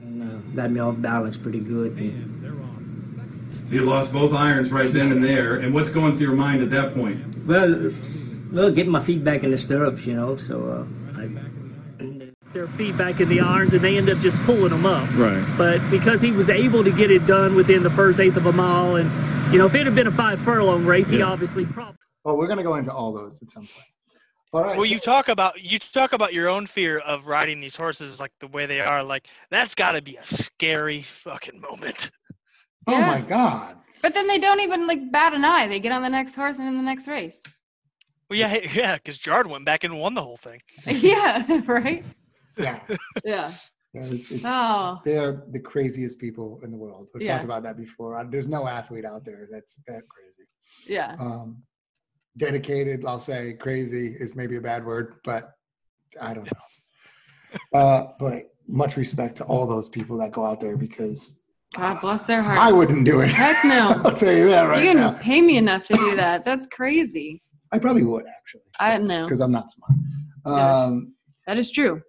And uh, got me off balance pretty good. And So you lost both irons right then and there. And what's going through your mind at that point? well, well, getting my feet back in the stirrups, you know. So uh, I, their feet back in the irons and they end up just pulling them up. Right. But because he was able to get it done within the first eighth of a mile, and you know, if it had been a five furlong race, he obviously probably. Well, we're going to go into all those at some point. All right. Well, so- you talk about you talk about your own fear of riding these horses like the way they are. Like that's got to be a scary fucking moment. oh Yeah. my God. But then they don't even like bat an eye. They get on the next horse and in the next race. Well, yeah, yeah, because Jard went back and won the whole thing. yeah, right? Yeah. Yeah. yeah it's, it's, Oh. They're the craziest people in the world. We've Yeah. talked about that before. Uh, There's no athlete out there that's that crazy. Yeah. Um, dedicated, I'll say crazy is maybe a bad word, but I don't know. Uh, but much respect to all those people that go out there because God bless their heart. I wouldn't do it. Heck no. I'll tell you that right you now. can pay me enough to do that. That's crazy. I probably would actually. I know. because I'm not smart. Um, That is true.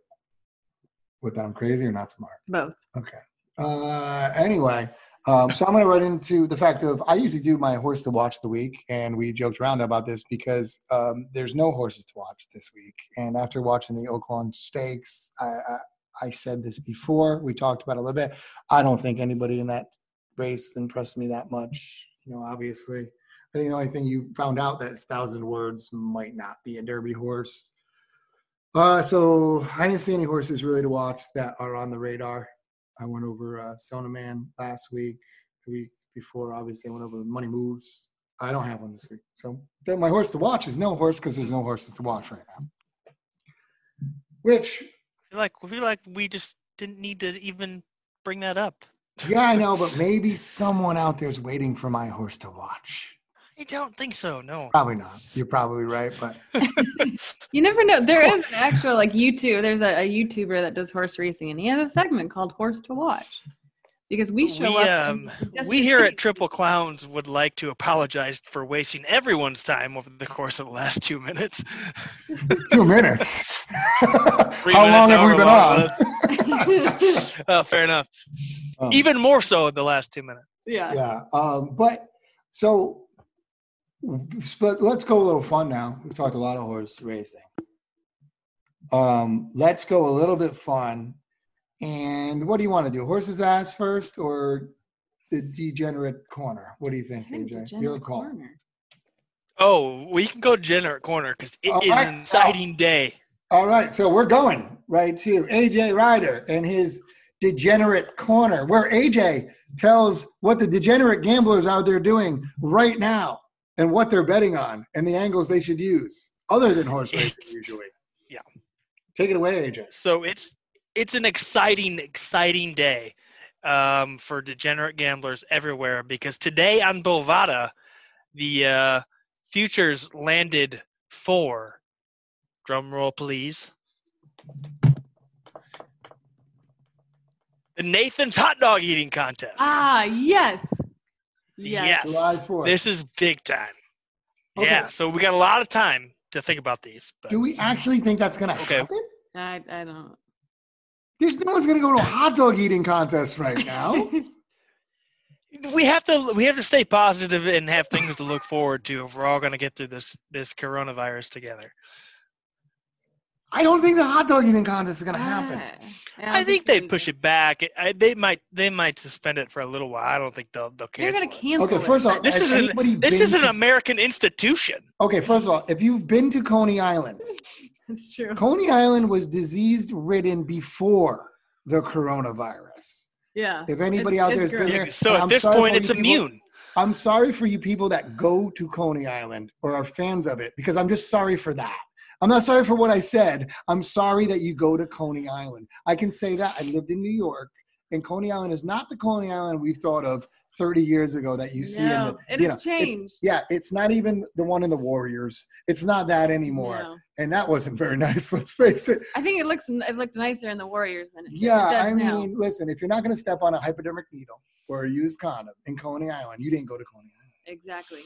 with that, I'm crazy or not smart. Both. Okay. Uh, anyway, um, so I'm going to run into the fact of I usually do my horse to watch the week, and we joked around about this because um, there's no horses to watch this week. And after watching the Oaklawn Stakes, I, I, I said this before. We talked about it a little bit. I don't think anybody in that race impressed me that much. You know, obviously, I think the only thing you found out that Thousand Words might not be a Derby horse. Uh, so I didn't see any horses really to watch that are on the radar. I went over uh, Sona Man last week. The week before, obviously, I went over Money Moves. I don't have one this week. So then my horse to watch is no horse because there's no horses to watch right now. Which, I feel like I feel like we just didn't need to even bring that up. yeah, I know, but maybe someone out there is waiting for my horse to watch. I don't think so. No. Probably not. You're probably right, but You never know. There is an actual like YouTube. There's a, a YouTuber that does horse racing, and he has a segment called "Horse to Watch," because we show We up. um we here at Triple Clowns would like to apologize for wasting everyone's time over the course of the last two minutes. two minutes. Three How long have we been however on? Oh, fair enough. Um, Even more so the last two minutes. yeah. yeah um but so but let's go a little fun now. We talked a lot of horse racing. Um let's go a little bit fun. And what do you want to do? Horse's ass first or the degenerate corner? What do you think aj your call. Corner. Oh, we can go degenerate corner because it is All right, an exciting day. all right so we're going right to aj ryder and his degenerate corner where aj tells what the degenerate gamblers out there doing right now and what they're betting on and the angles they should use other than horse racing usually Yeah. take it away aj So it's it's an exciting, exciting day um, for degenerate gamblers everywhere because today on Bovada, the uh, futures landed for drum roll please. The Nathan's hot dog eating contest. Ah, yes. Yes. Yes. july 4th This is big time. Okay. Yeah, so we got a lot of time to think about these. But do we actually think that's going to Okay. happen I, I don't. there's no one's going to go to a hot dog eating contest right now we have to we have to stay positive and have things to look forward to if we're all going to get through this this coronavirus together. I don't think the hot dog eating contest is going to happen yeah, I think so they push it back. I, they might they might suspend it for a little while. I don't think they'll they'll They're cancel gonna it. cancel. okay first it. off This is an- This is an to- American institution. okay first of all if you've been to coney island It's true. Coney Island was disease ridden before the coronavirus. Yeah. If anybody It's- out there has been great. there, So at I'm this point, it's people- immune. I'm sorry for you people that go to Coney Island or are fans of it because I'm just sorry for that. I'm not sorry for what I said. I'm sorry that you go to Coney Island. I can say that. I lived in New York, and Coney Island is not the Coney Island we thought of 30 years ago that you see in the. No, it you has know, it's- changed. yeah, it's not even the one in the Warriors. It's not that anymore, No. and that wasn't very nice. Let's face it. I think it looks it looked nicer in the Warriors than it, it Yeah, does I now. mean, listen, if you're not going to step on a hypodermic needle or a used condom in Coney Island, you didn't go to Coney Island. Exactly.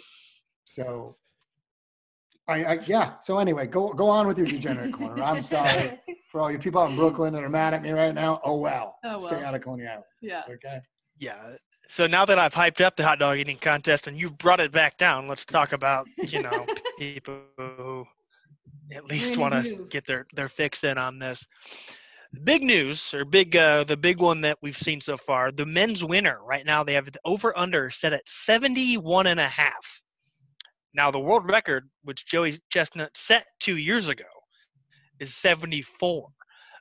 So I, I yeah. So anyway, go go on with your degenerate corner. I'm sorry for all you people out in Brooklyn that are mad at me right now. Oh well. Oh, Stay out of Coney Island. Yeah. Okay. Yeah. So now that I've hyped up the hot dog eating contest and you've brought it back down, let's talk about you know people who at least want to get their their fix in on this. Big news or big uh, the big one that we've seen so far. The men's winner right now they have the over under set at 71 and a half. Now the world record, which Joey Chestnut set two years ago, is 74.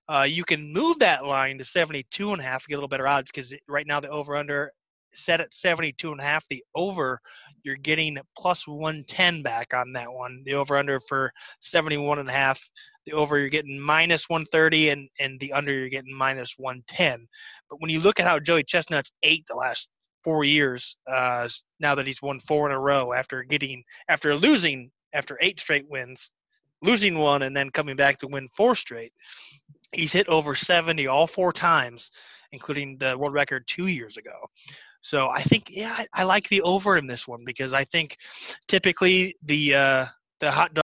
Uh, you can move that line to 72 and a half, get a little better odds because right now the over under set at 72 and a half. The over, you're getting plus 110 back on that one. The over under for 71 and a half. The over, you're getting minus 130, and, and the under, you're getting minus 110. But when you look at how Joey Chestnut's ate the last four years, uh, now that he's won four in a row after getting, after losing, after eight straight wins, losing one and then coming back to win four straight, he's hit over 70 all four times, including the world record two years ago. So I think, yeah, I, I like the over in this one because I think typically the uh, the hot dog.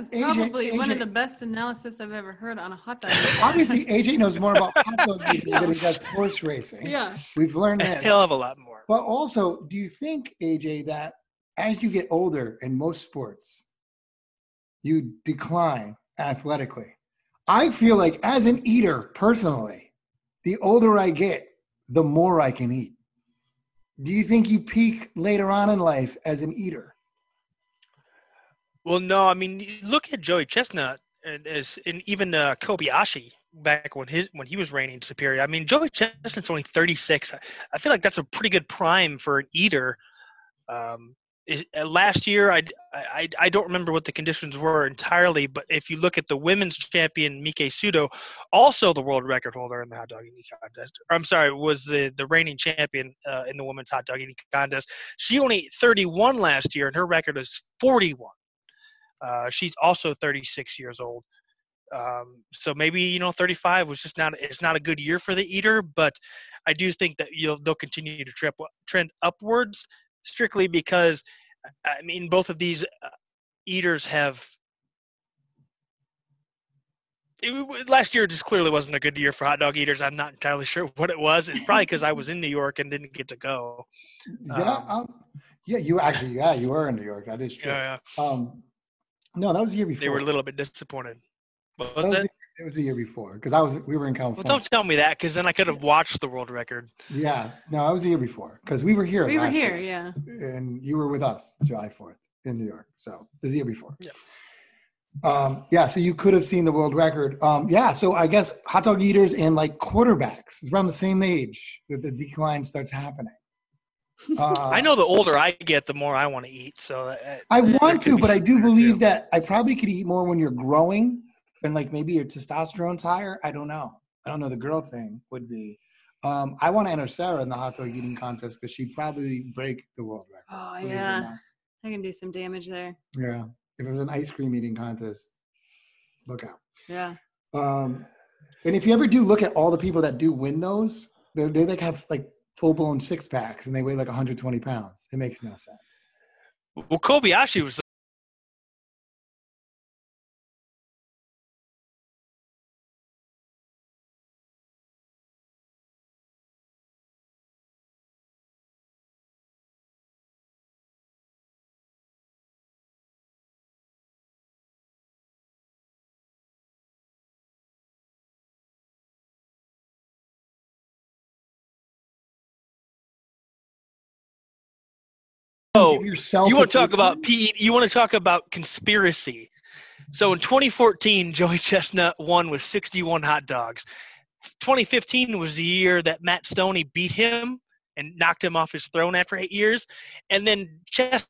Was AJ probably one of the best analysis I've ever heard on a hot dog. Obviously, AJ knows more about hot dog eating than he does horse racing. yeah. We've learned A this. hell of a lot more. But also, do you think, AJ, that as you get older in most sports, you decline athletically? I feel like as an eater personally, the older I get, the more I can eat. Do you think you peak later on in life as an eater? Well, no, I mean, look at Joey Chestnut and as and even uh, Kobayashi back when his when he was reigning superior. I mean, Joey Chestnut's only 36. I- feel like that's a pretty good prime for an eater. Um, is, uh, last year, I, I I don't remember what the conditions were entirely, but if you look at the women's champion Miki Sudo, also the world record holder in the hot dog eating contest. Or, I'm sorry, was the the reigning champion uh, in the women's hot dog eating contest. She only 31 last year, and her record is 41. Uh, she's also 36 years old. Um, so maybe you know 35 was just not it's not a good year for the eater, but I do think that you'll they'll continue to trip, trend upwards strictly because I mean both of these uh, eaters have. It, last year just clearly wasn't a good year for hot dog eaters. I'm not entirely sure what it was. It's probably because I was in New York and didn't get to go. Yeah, Um, um, yeah, you actually, yeah, you were in New York. That is true. Yeah, Um, no, that was the year before. they were a little bit disappointed. What That was was that? the, it was the year before because I was we were in California. Well, don't tell me that because then I could have watched the world record. Yeah, no, I was the year before because we were here. We were here, year, yeah. and you were with us July fourth in New York. So it was the year before. Yeah. Um, yeah, so you could have seen the world record. Um, yeah, so I guess hot dog eaters and like quarterbacks is around the same age that the decline starts happening. Uh, I know the older I get, the more I want to eat. So uh, I want to, but I do believe too. that I probably could eat more when you're growing and like maybe your testosterone's higher. I don't know. I don't know. The girl thing would be. Um, I want to enter Sarah in the hot dog eating contest because she'd probably break the world record. Oh believe it or yeah. I can do some damage there. Yeah. If it was an ice cream eating contest, look out. Yeah. Um, and if you ever do look at all the people that do win those, they they like have like full blown six packs and they weigh like 120 pounds. It makes no sense. Well, Kobayashi was Oh, you want to talk about P? You want to talk about conspiracy? So in 2014, Joey Chestnut won with 61 hot dogs. 2015 was the year that Matt Stoney beat him and knocked him off his throne after eight years, and then Chestnut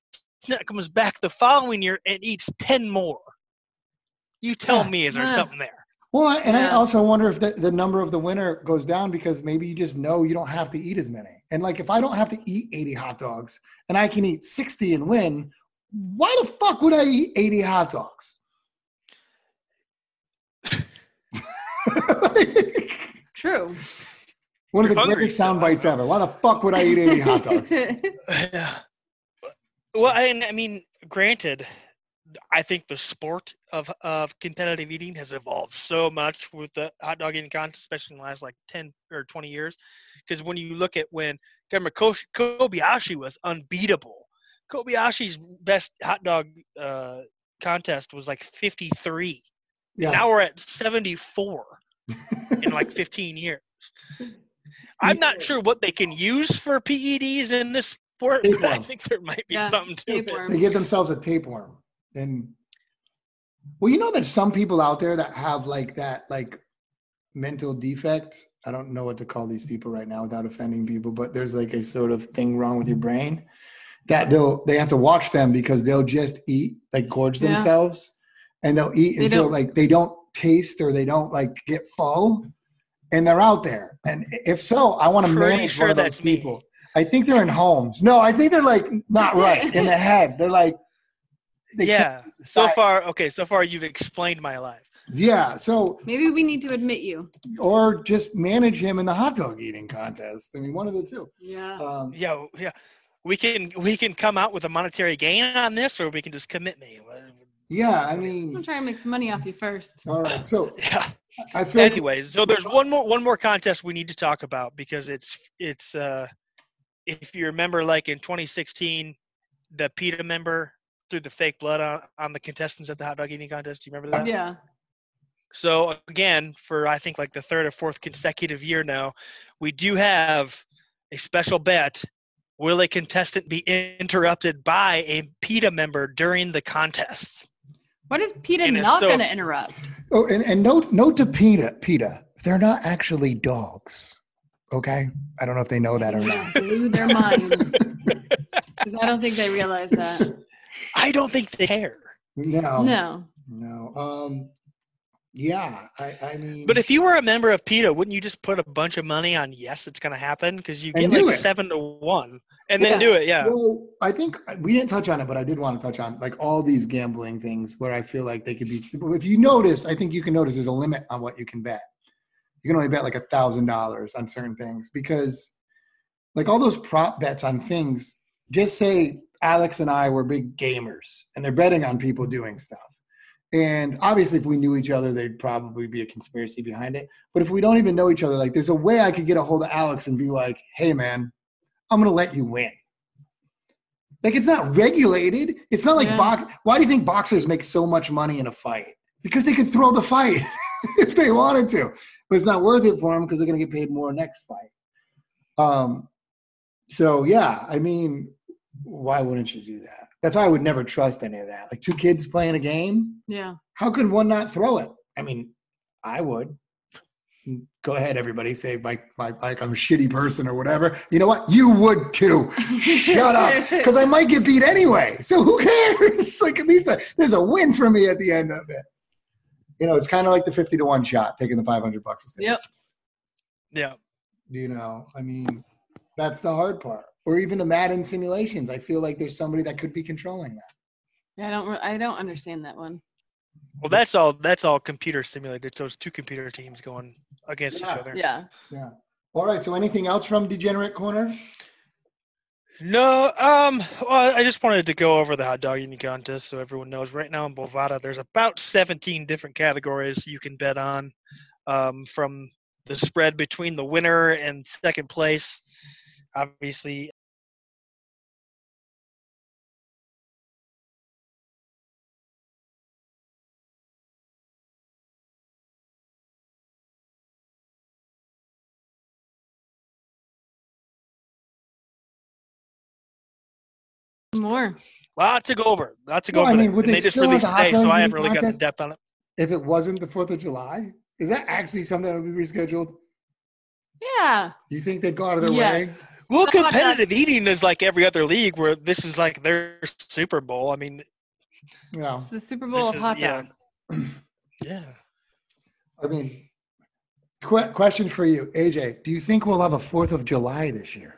comes back the following year and eats 10 more. You tell Yeah. me, is there Yeah. something there? Well, I- and I also wonder if the, the number of the winner goes down because maybe you just know you don't have to eat as many. And like, if I don't have to eat 80 hot dogs and I can eat 60 and win, why the fuck would I eat 80 hot dogs? True. One of You're the hungry, greatest sound bites ever. Why the fuck would I eat 80 hot dogs? Yeah. Well, I, I mean, granted, I think the sport of of competitive eating has evolved so much with the hot dog eating contest, especially in the last like ten or twenty years. Because when you look at when remember Kobayashi was unbeatable. Kobayashi's best hot dog uh, contest was like fifty three. Yeah. Now we're at seventy four in like fifteen years. I'm not sure what they can use for PEDs in this sport, but I think there might be Yeah, something to it. they give themselves a tapeworm. And well, you know that some people out there that have like that like mental defect. I don't know what to call these people right now without offending people, but there's like a sort of thing wrong with your brain that they'll they have to watch them because they'll just eat like gorge Yeah. themselves and they'll eat They until don't- like they don't taste or they don't like get full and they're out there. And if so, I want to manage sure one of those that's me. people. I think they're in homes. No, I think they're like not right in the head. They're like, they can't- yeah. So decide. far, okay. So far, you've explained my life. yeah. So, Maybe we need to admit you. or just manage him in the hot dog eating contest. I mean, one of the two. Yeah. Um, Yeah, yeah. We can we can come out with a monetary gain on this, or we can just commit me. yeah. I mean, I'm mean, gonna try and make some money off you first. all right. So Yeah. I feel like Anyways, so there's one more one more contest we need to talk about because it's it's uh if you remember like in 2016 the PETA member threw the fake blood on, on the contestants at the hot dog eating contest. Do you remember that? Yeah. So again, for I think like the third or fourth consecutive year now, we do have a special bet. Will a contestant be interrupted by a PETA member during the contest? What is PETA And not so- gonna interrupt? Oh, and, and note note to PETA, PETA, they're not actually dogs. Okay, I don't know if they know that or not. Blew their minds. 'Cause I don't think they realize that. I don't think they care. No, No. no. Um, yeah, I, I mean, But if you were a member of PETA, wouldn't you just put a bunch of money on yes, it's going to happen? Because you get like it. seven to one, and Yeah. then do it. Yeah. Well, I think we didn't touch on it, but I did want to touch on like all these gambling things where I feel like they could be. If you notice, I think you can notice there's a limit on what you can bet. You can only bet like a thousand dollars on certain things because, like all those prop bets on things. Just say Alex and I were big gamers, and they're betting on people doing stuff. And obviously, if we knew each other, there'd probably be a conspiracy behind it. But if we don't even know each other, like there's a way I could get a hold of Alex and be like, "Hey, man, I'm gonna let you win." Like it's not regulated. It's not like Yeah. box. Why do you think boxers make so much money in a fight? Because they could throw the fight if they wanted to, but it's not worth it for them because they're gonna get paid more next fight. Um. So yeah, I mean, why wouldn't you do that? That's why I would never trust any of that. Like two kids playing a game, Yeah. how could one not throw it? I mean, I would. Go ahead, everybody. Say my, my like I'm a shitty person or whatever. You know what? You would too. Shut up, because I might get beat anyway. So who cares? like at least a, there's a win for me at the end of it. You know, it's kind of like the fifty to one shot, taking the five hundred bucks instead. Yep. Yeah. You know, I mean, that's the hard part. Or even the Madden simulations. I feel like there's somebody that could be controlling that. Yeah, I don't. re- I don't understand that one. Well, that's all. That's all computer simulated. So it's two computer teams going against Yeah. each other. Yeah. Yeah. All right. So anything else from Degenerate Corner? No, um, well, I just wanted to go over the hot dog eating contest so everyone knows. Right now in Bovada, there's about 17 different categories you can bet on, um, from the spread between the winner and second place. Obviously, More. lot to go over. Lot to go Well, I over. mean, would they they just still have released the today, so I haven't really gotten contest? depth on it. If it wasn't the Fourth of July, is that actually something that would be rescheduled? Yeah. You think they'd go out of their Yes. way? Well, The hot dog- competitive eating is like every other league where this is like their Super Bowl. I mean, Yeah. It's the Super Bowl of hot dogs. yeah. I mean, que- question for you, AJ. Do you think we'll have a Fourth of July this year?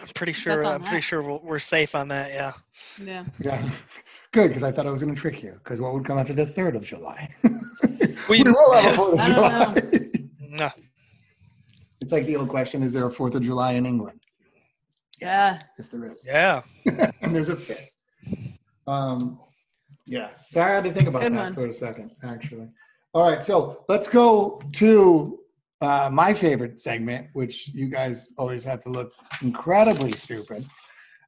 I'm pretty sure. I'm pretty sure we're, we're safe on that. Yeah. Yeah. Yeah, good because I thought I was going to trick you. Because what would come after the third of July? We- we will have a Fourth of I don't July. No. it's like the old question: Is there a Fourth of July in England? Yeah. Yes, there is. Yeah. and there's a fifth. Um, yeah. So I had to think about Good that one. for a second, actually. All right, so let's go to uh, my favorite segment, which you guys always have to look incredibly stupid,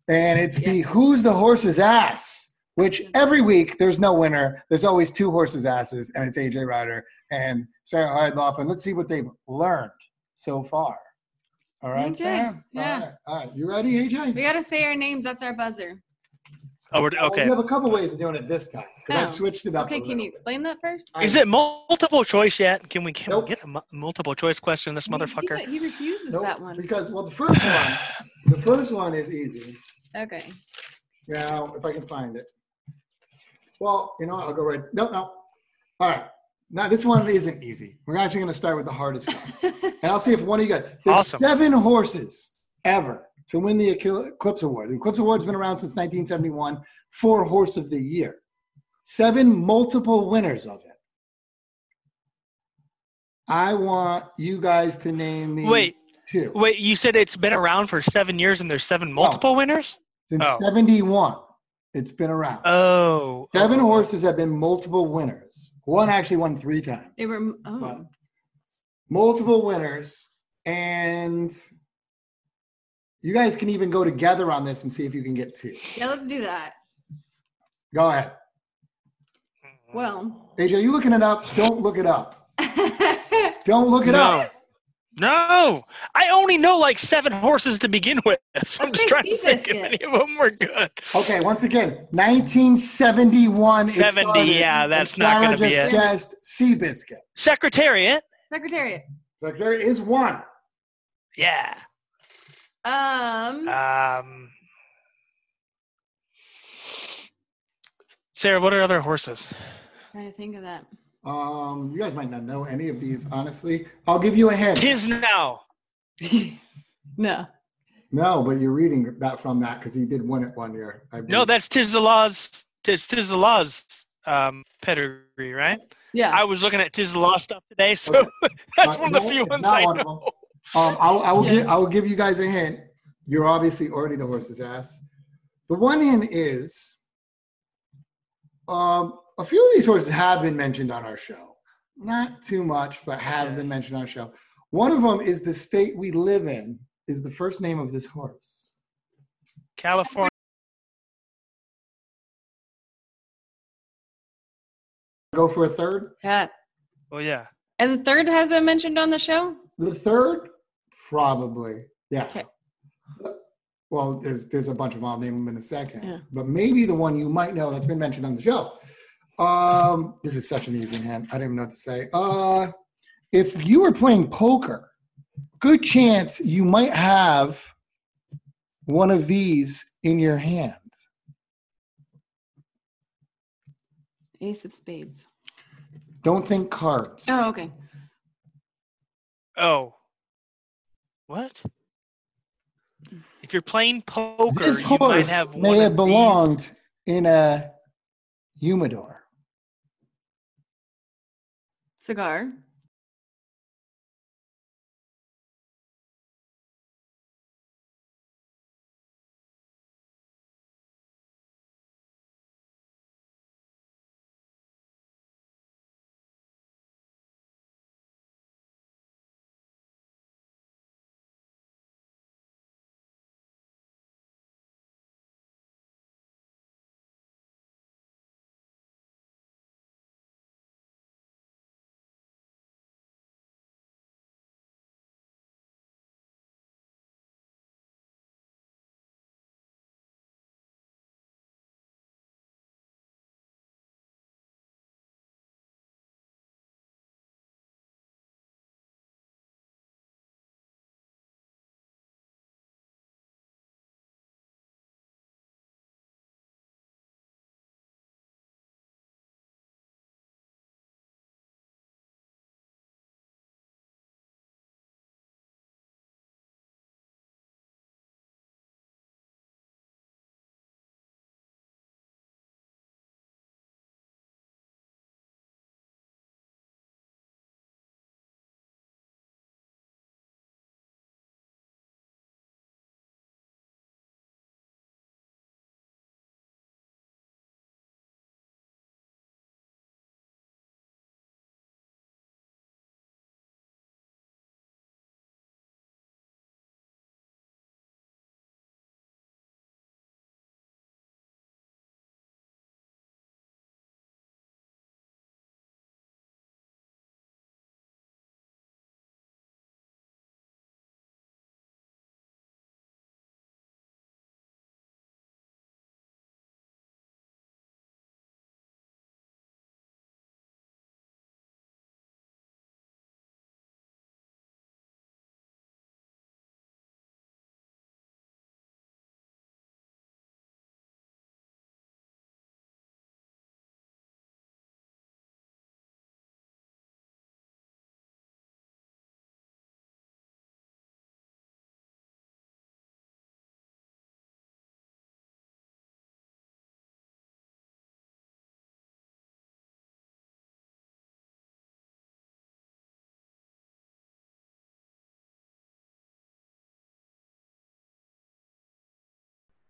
and it's the "Who's the horse's ass?" Which every week there's no winner. There's always two horses' asses, and it's AJ Ryder and Sarah Heidloff. And let's see what they've learned so far. All right, Okay, Sarah. yeah. All right. All right. You ready, AJ? We got to say our names. That's our buzzer. Oh, we're, okay. We have a couple ways of doing it this time because Oh. I've switched it up. Okay, a can little you bit. explain that first? Is it multiple choice yet? Can we, can Nope. we get a mu- multiple choice question? This He- motherfucker. He, he refuses Nope, that one. Because well, the first one, the first one is easy. Okay. Now, if I can find it. Well, you know, what, I'll go right. No, no. All right. Now this one isn't easy. We're actually going to start with the hardest one, and I'll see if one of you guys. There's Awesome. seven horses ever to win the Eclipse Award. The Eclipse Award's been around since 1971 for Horse of the Year. Seven multiple winners of it. I want you guys to name me Wait, two. wait. You said it's been around for seven years and there's seven multiple winners? Since Oh. 71, it's been around. Oh. Seven oh, oh, oh. horses have been multiple winners. One actually won three times. They were. Oh. Multiple winners. And you guys can even go together on this and see if you can get two. Yeah, let's do that. Go ahead. Well. AJ, are you looking it up? Don't look it up. Don't look it no. up. No. I only know like seven horses to begin with. So I'm just trying to think if any of them were good. Okay, once again, 1971. 70, started, yeah, and that's not Sarah gonna be just it. guessed Seabiscuit. Secretariat. Secretariat. So there is one. Yeah. Um. Um. Sarah, what are other horses? trying to think of that. Um, you guys might not know any of these, honestly. I'll give you a hint. Tiznow. No. No, but you're reading that from that because he did win it one year. I No, that's Tiz the Law's tis Tiz the Law's um pedigree, right? Yeah. I was looking at Tiz the Law stuff today, so Okay. that's Uh, one of the no, few it's ones not I one of know. them. Um, I'll, I will Yeah. give I will give you guys a hint. You're obviously already the horse's ass. The one hint is, um, a few of these horses have been mentioned on our show. Not too much, but have been mentioned on our show. One of them is the state we live in. Is the first name of this horse? California. Go for a third. yeah. Oh yeah. And the third has been mentioned on the show. The third, probably. Yeah. Okay. Well, there's there's a bunch of them. I'll name them in a second. Yeah. But maybe the one you might know that's been mentioned on the show. Um, this is such an easy hand. I don't even know what to say. Uh, if you were playing poker, good chance you might have one of these in your hand. Ace of Spades. Don't think cards. Oh, okay. Oh. What? If you're playing poker, this you might horse have may one have of these. belonged in a humidor. Cigar.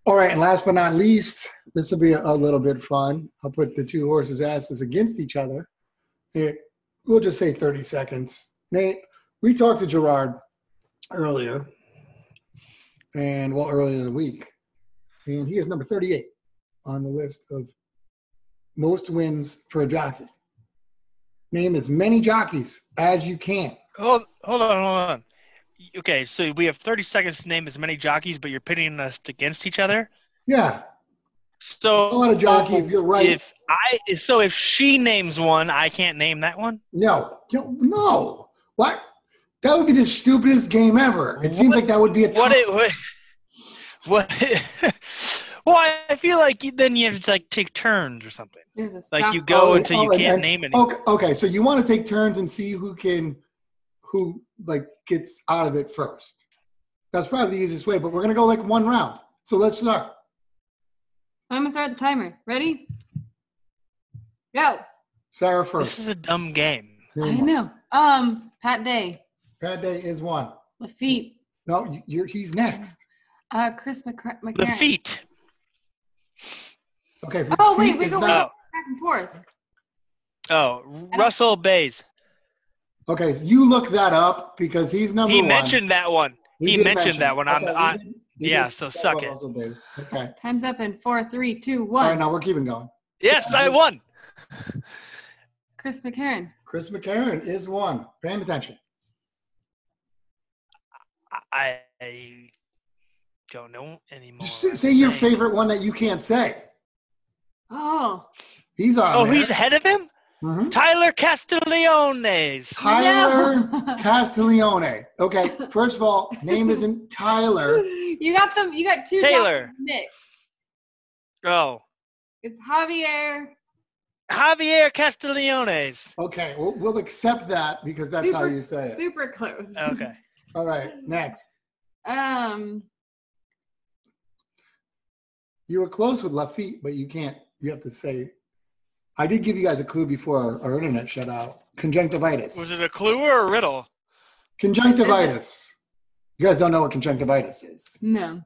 All right, and last but not least, this will be a, little bit fun. I'll put the two horses' asses against each other. It, we'll just say 30 seconds. Nate, we talked to Gerard earlier, and well, earlier in the week, and he is number 38 on the list of most wins for a jockey. Name as many jockeys as you can. Hold, hold on, hold on. Okay, so we have 30 seconds to name as many jockeys, but you're pitting us against each other. Yeah, So a lot of jockey. If you're right, if I so if she names one, I can't name that one. no, no, no. What? That would be the stupidest game ever. It seems What- like that would be a What top- it what? what well, I feel like then you have to like take turns or something. Like you go Oh, until you oh, and- can't and- name it. Okay, okay, so you want to take turns and see who can, who like gets out of it first. That's probably the easiest way. But we're gonna go like one round. So let's start. I'm gonna start the timer. Ready? Go. Sarah first. This is a dumb game. I one. know. Um, Pat Day, Pat Day is one. Laffit, No, you- you're he's next. uh, Chris McCra- The McCarron. feet. Okay. Oh, wait, we go not- back and forth. Oh, Russell Baze. Okay, so you look that up because he's number He one. He mentioned that one. We he mentioned mention that one on Okay, the. On, did- yeah, so suck it. Okay. Time's up in four, three, two, one. All right, now we're keeping going. yes, I won. Chris McCarron. Chris McCarron is one. Paying attention. I, I don't know anymore. Just say- say your favorite one that you can't say. Oh, He's on Oh, there. he's ahead of him. Mhm. Tyler Castiglione's. Tyler No. Castiglione. Okay, first of all, name isn't Tyler. you got them. You got two. Taylor. jockeys mixed. Oh, It's Javier. Javier Castiglione's. Okay, we'll, we'll accept that because that's how you say it. Super close. Okay. All right, next. Um, You were close with Laffit, but you can't. You have to say. I did give you guys a clue before our, our internet shut out. Conjunctivitis. Was it a clue or a riddle? Conjunctivitis. You guys don't know what conjunctivitis is. no.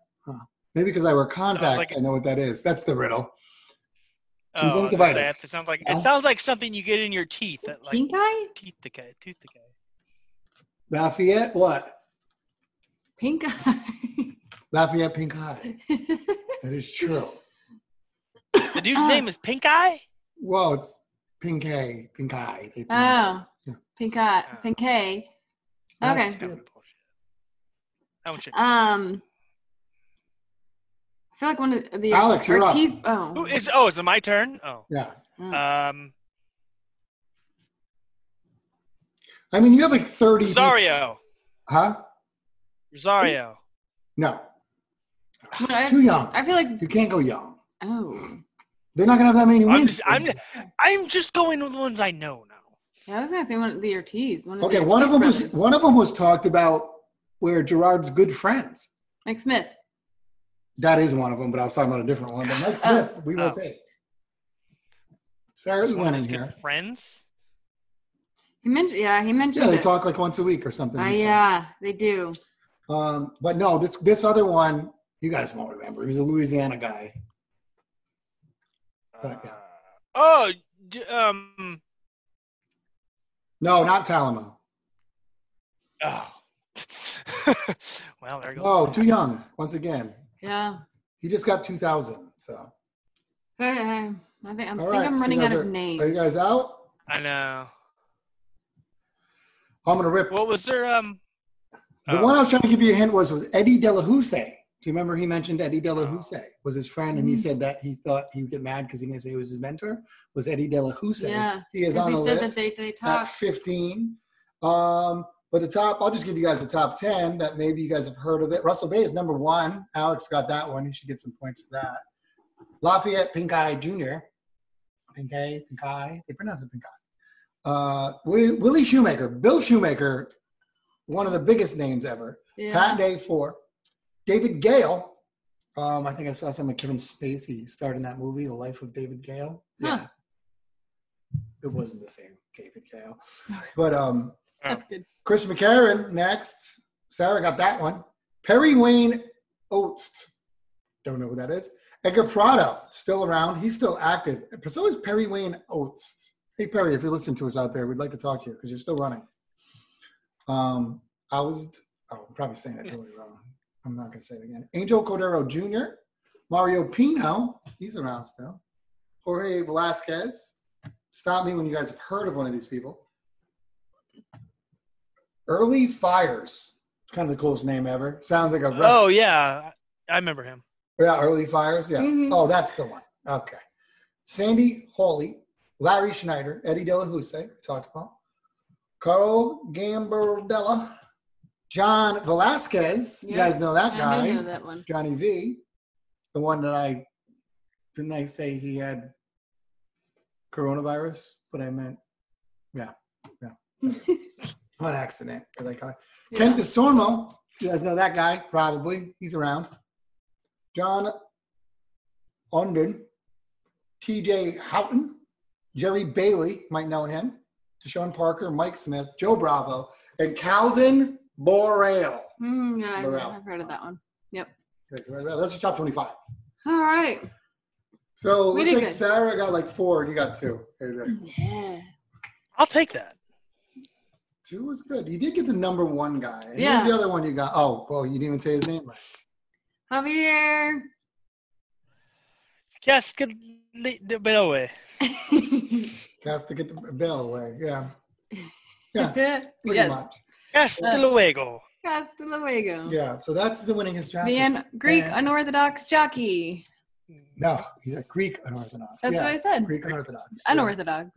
Maybe because I wear contacts, like- I know what that is. That's the riddle. Oh, I was gonna say, Conjunctivitis. It sounds like Yeah. it sounds like something you get in your teeth. That like Pink eye? teeth decay, tooth decay. Lafayette, what? Pink eye. Lafayette Pink Eye. That is true. The dude's Uh, name is Pink Eye. Well, it's Pink Eye. Pink Eye. They oh, Yeah. pink eye. Oh. Pink eye. Okay. That's That good. one bullshit. That one shit. Um, I feel like one of the Alex, you're up. Oh, Who is? Oh, is it my turn? Oh. Yeah. Mm. Um, I mean, you have like 30. Rosario. Huh? Rosario. No. Well, I- Too young. I feel like You can't go young. oh, They're not going to have that many wins. I'm just, I'm, I'm just going with the ones I know now. yeah, I was gonna say one of the Ortiz. One of okay, the one of Ortiz them was one of them was talked about where Gerard's good friends. Mike Smith. That is one of them, but I was talking about a different one. But Mike Oh. Smith, we will Oh. take. Sarah's One of winning his good here. Friends. He mentioned. Yeah, he mentioned. Yeah, they it. talk like once a week or something. Uh, yeah, they do. Um, but no, this this other one, you guys won't remember. He was a Louisiana guy. But, yeah. Oh, d- um. No, not Talamo. Oh. well, there goes. Oh, too young. Once again, Yeah. he just got two thousand. So, But, uh, I think I'm, All think right, I'm running you out guys of are- names. are you guys out? I know. I'm gonna rip. What was there? Um. The oh, one I was trying to give you a hint was was Eddie Delahoussaye. Do you remember he mentioned Eddie Delahoussaye was his friend, and he Mhm. said that he thought he would get mad because he didn't say he was his mentor. Was Eddie Delahoussaye? Yeah, he is on he the said list that they they at 15. Um, but the top, I'll just give you guys the top 10 that maybe you guys have heard of it. Russell Baze is number one. Alex got that one. You should get some points for that. Lafayette Pink Eye Jr. Pink Eye, Pink Eye. They pronounce it Pink Eye. Uh, Willie Shoemaker, Bill Shoemaker, one of the biggest names ever. Yeah. Pat Day four. David Gale. Um, I think I saw some of Kevin Spacey starred in that movie, The Life of David Gale. Yeah. It wasn't the same David Gale. But um That's good. Chris McCarron next. Sarah got that one. Perry Wayne Oates. don't know who that is. Edgar Prado, still around. He's still active. So is Perry Wayne Oates. Hey, Perry, if you're listening to us out there, we'd like to talk to you because you're still running. Um, I was, oh, I'm probably saying that totally wrong. I'm not going to say it again. Angel Cordero Jr., Mario Pino, he's around still. Jorge Velasquez. Stop me when you guys have heard of one of these people. Earlie Fires. Kind of the coolest name ever. Sounds like a wrestler. Oh yeah, I remember him. Yeah, Earlie Fires. Yeah. Mhm. Oh, that's the one. Okay. Sandy Hawley, Larry Snyder, Eddie Delahoussaye, we talked about. Carl Gambardella, John Velazquez. You Yeah, guys know that guy. do know that one. Johnny V. The one that I didn't I say he had coronavirus, but I meant yeah, yeah. On accident. 'cause I kinda- Kent Desormeaux. You guys know that guy, probably. He's around. John Onden, TJ Houghton, Jerry Bailey, might know him, Deshawn Parker, Mike Smith, Joe Bravo, and Calvin Borel. Mm, yeah, I've, Morale. I've heard of that one. Yep. That's your top 25. All right. So We looks did like good. Sarah got like four and you got two. Yeah. I'll take that. Two was good. You did get the number one guy. And Yeah. Who's the other one you got? Oh, well, you didn't even say his name right. Javier. Yes, get the bit away. Has the bell away. Yeah. Yeah. Pretty yes. much. Hasta luego. Hasta luego. Yeah. So that's the winningest draft. The un- Greek And- unorthodox jockey. No, he's a Greek unorthodox. That's yeah, what I said. Greek unorthodox. yeah. Unorthodox.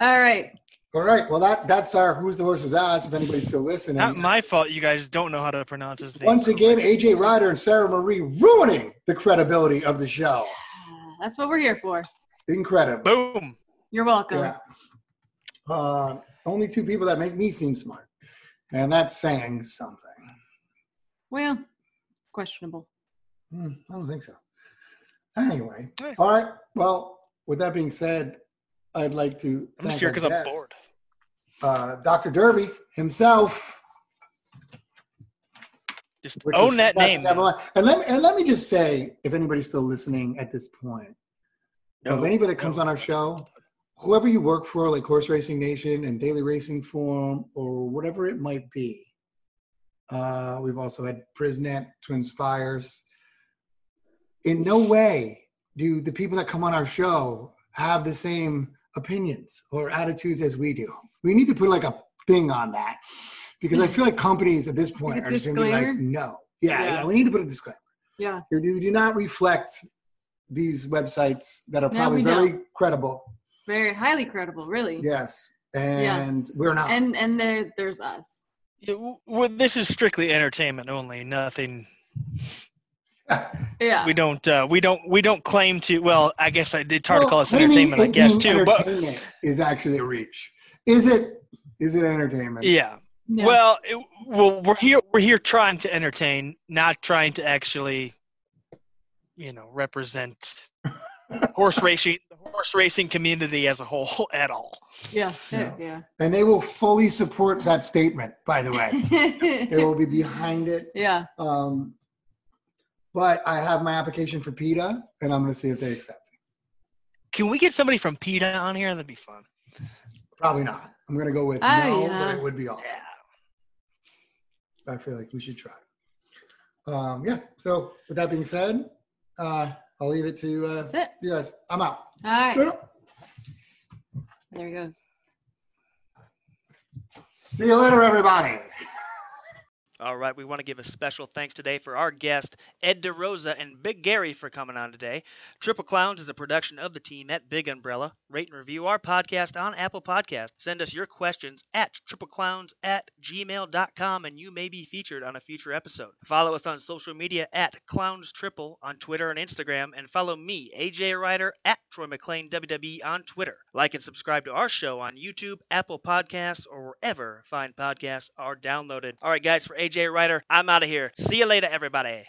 All right. All right. Well, that that's our who's the horse's ass. If anybody's still listening. Not my fault. You guys don't know how to pronounce his name. Once again, AJ Ryder and Sarah Marie ruining the credibility of the show. That's what we're here for. Incredible. Boom. You're welcome. Yeah. Uh, only two people that make me seem smart, and that's saying something. Well, questionable. Hmm, I don't think so. Anyway, Yeah. all right. Well, with that being said, I'd like to I'm just here because I'm bored. Uh, Dr. Derby himself. Just own that name. to have on. And let, me, and let me just say, if anybody's still listening at this point, if anybody that comes on our show, whoever you work for, like Horse Racing Nation and Daily Racing Form or whatever it might be, uh, we've also had Brisnet, Twin Spires. In no way do the people that come on our show have the same opinions or attitudes as we do. We need to put like a thing on that because I feel like companies at this point are just going to be like, no. Yeah, Yeah. yeah, we need to put a disclaimer. Yeah. They do, not reflect these websites that are probably we very don't. credible. Very highly credible, really. Yes. And we're not. And and there there's us. Yeah, well, this is strictly entertainment only. Nothing. Yeah. We don't. Uh, we don't. We don't claim to. Well, I guess I did hard to call us entertainment. I it guess too. But is actually a reach. Is it? Is it entertainment? yeah. Yeah. Well, it, well, we're here. We're here trying to entertain, not trying to actually, you know, represent horse racing, the horse racing community as a whole at all. yeah. Yeah. Yeah. And they will fully support that statement, by the way. They will be behind it. yeah. Um, but I have my application for PETA, and I'm going to see if they accept it. Can we get somebody from PETA on here? That'd be fun. Probably not. I'm going to go with Oh, no, yeah. but it would be awesome. I feel like we should try. Um, yeah. So with that being said, uh, I'll leave it to uh, it. you guys. I'm out. All right. There he goes. See you later, everybody. All right, we want to give a special thanks today for our guest, Ed DeRosa and Big Gary for coming on today. Triple Clowns is a production of the team at Big Umbrella. Rate and review our podcast on Apple Podcast. Send us your questions at tripleclowns at gmail.com and you may be featured on a future episode. Follow us on social media at Clowns Triple on Twitter and Instagram, and follow me, AJ Ryder, at Troy McLean WWE on Twitter. Like and subscribe to our show on YouTube, Apple Podcasts, or wherever fine podcasts are downloaded. All right, guys, for AJ Ryder, I'm out of here. See you later, everybody.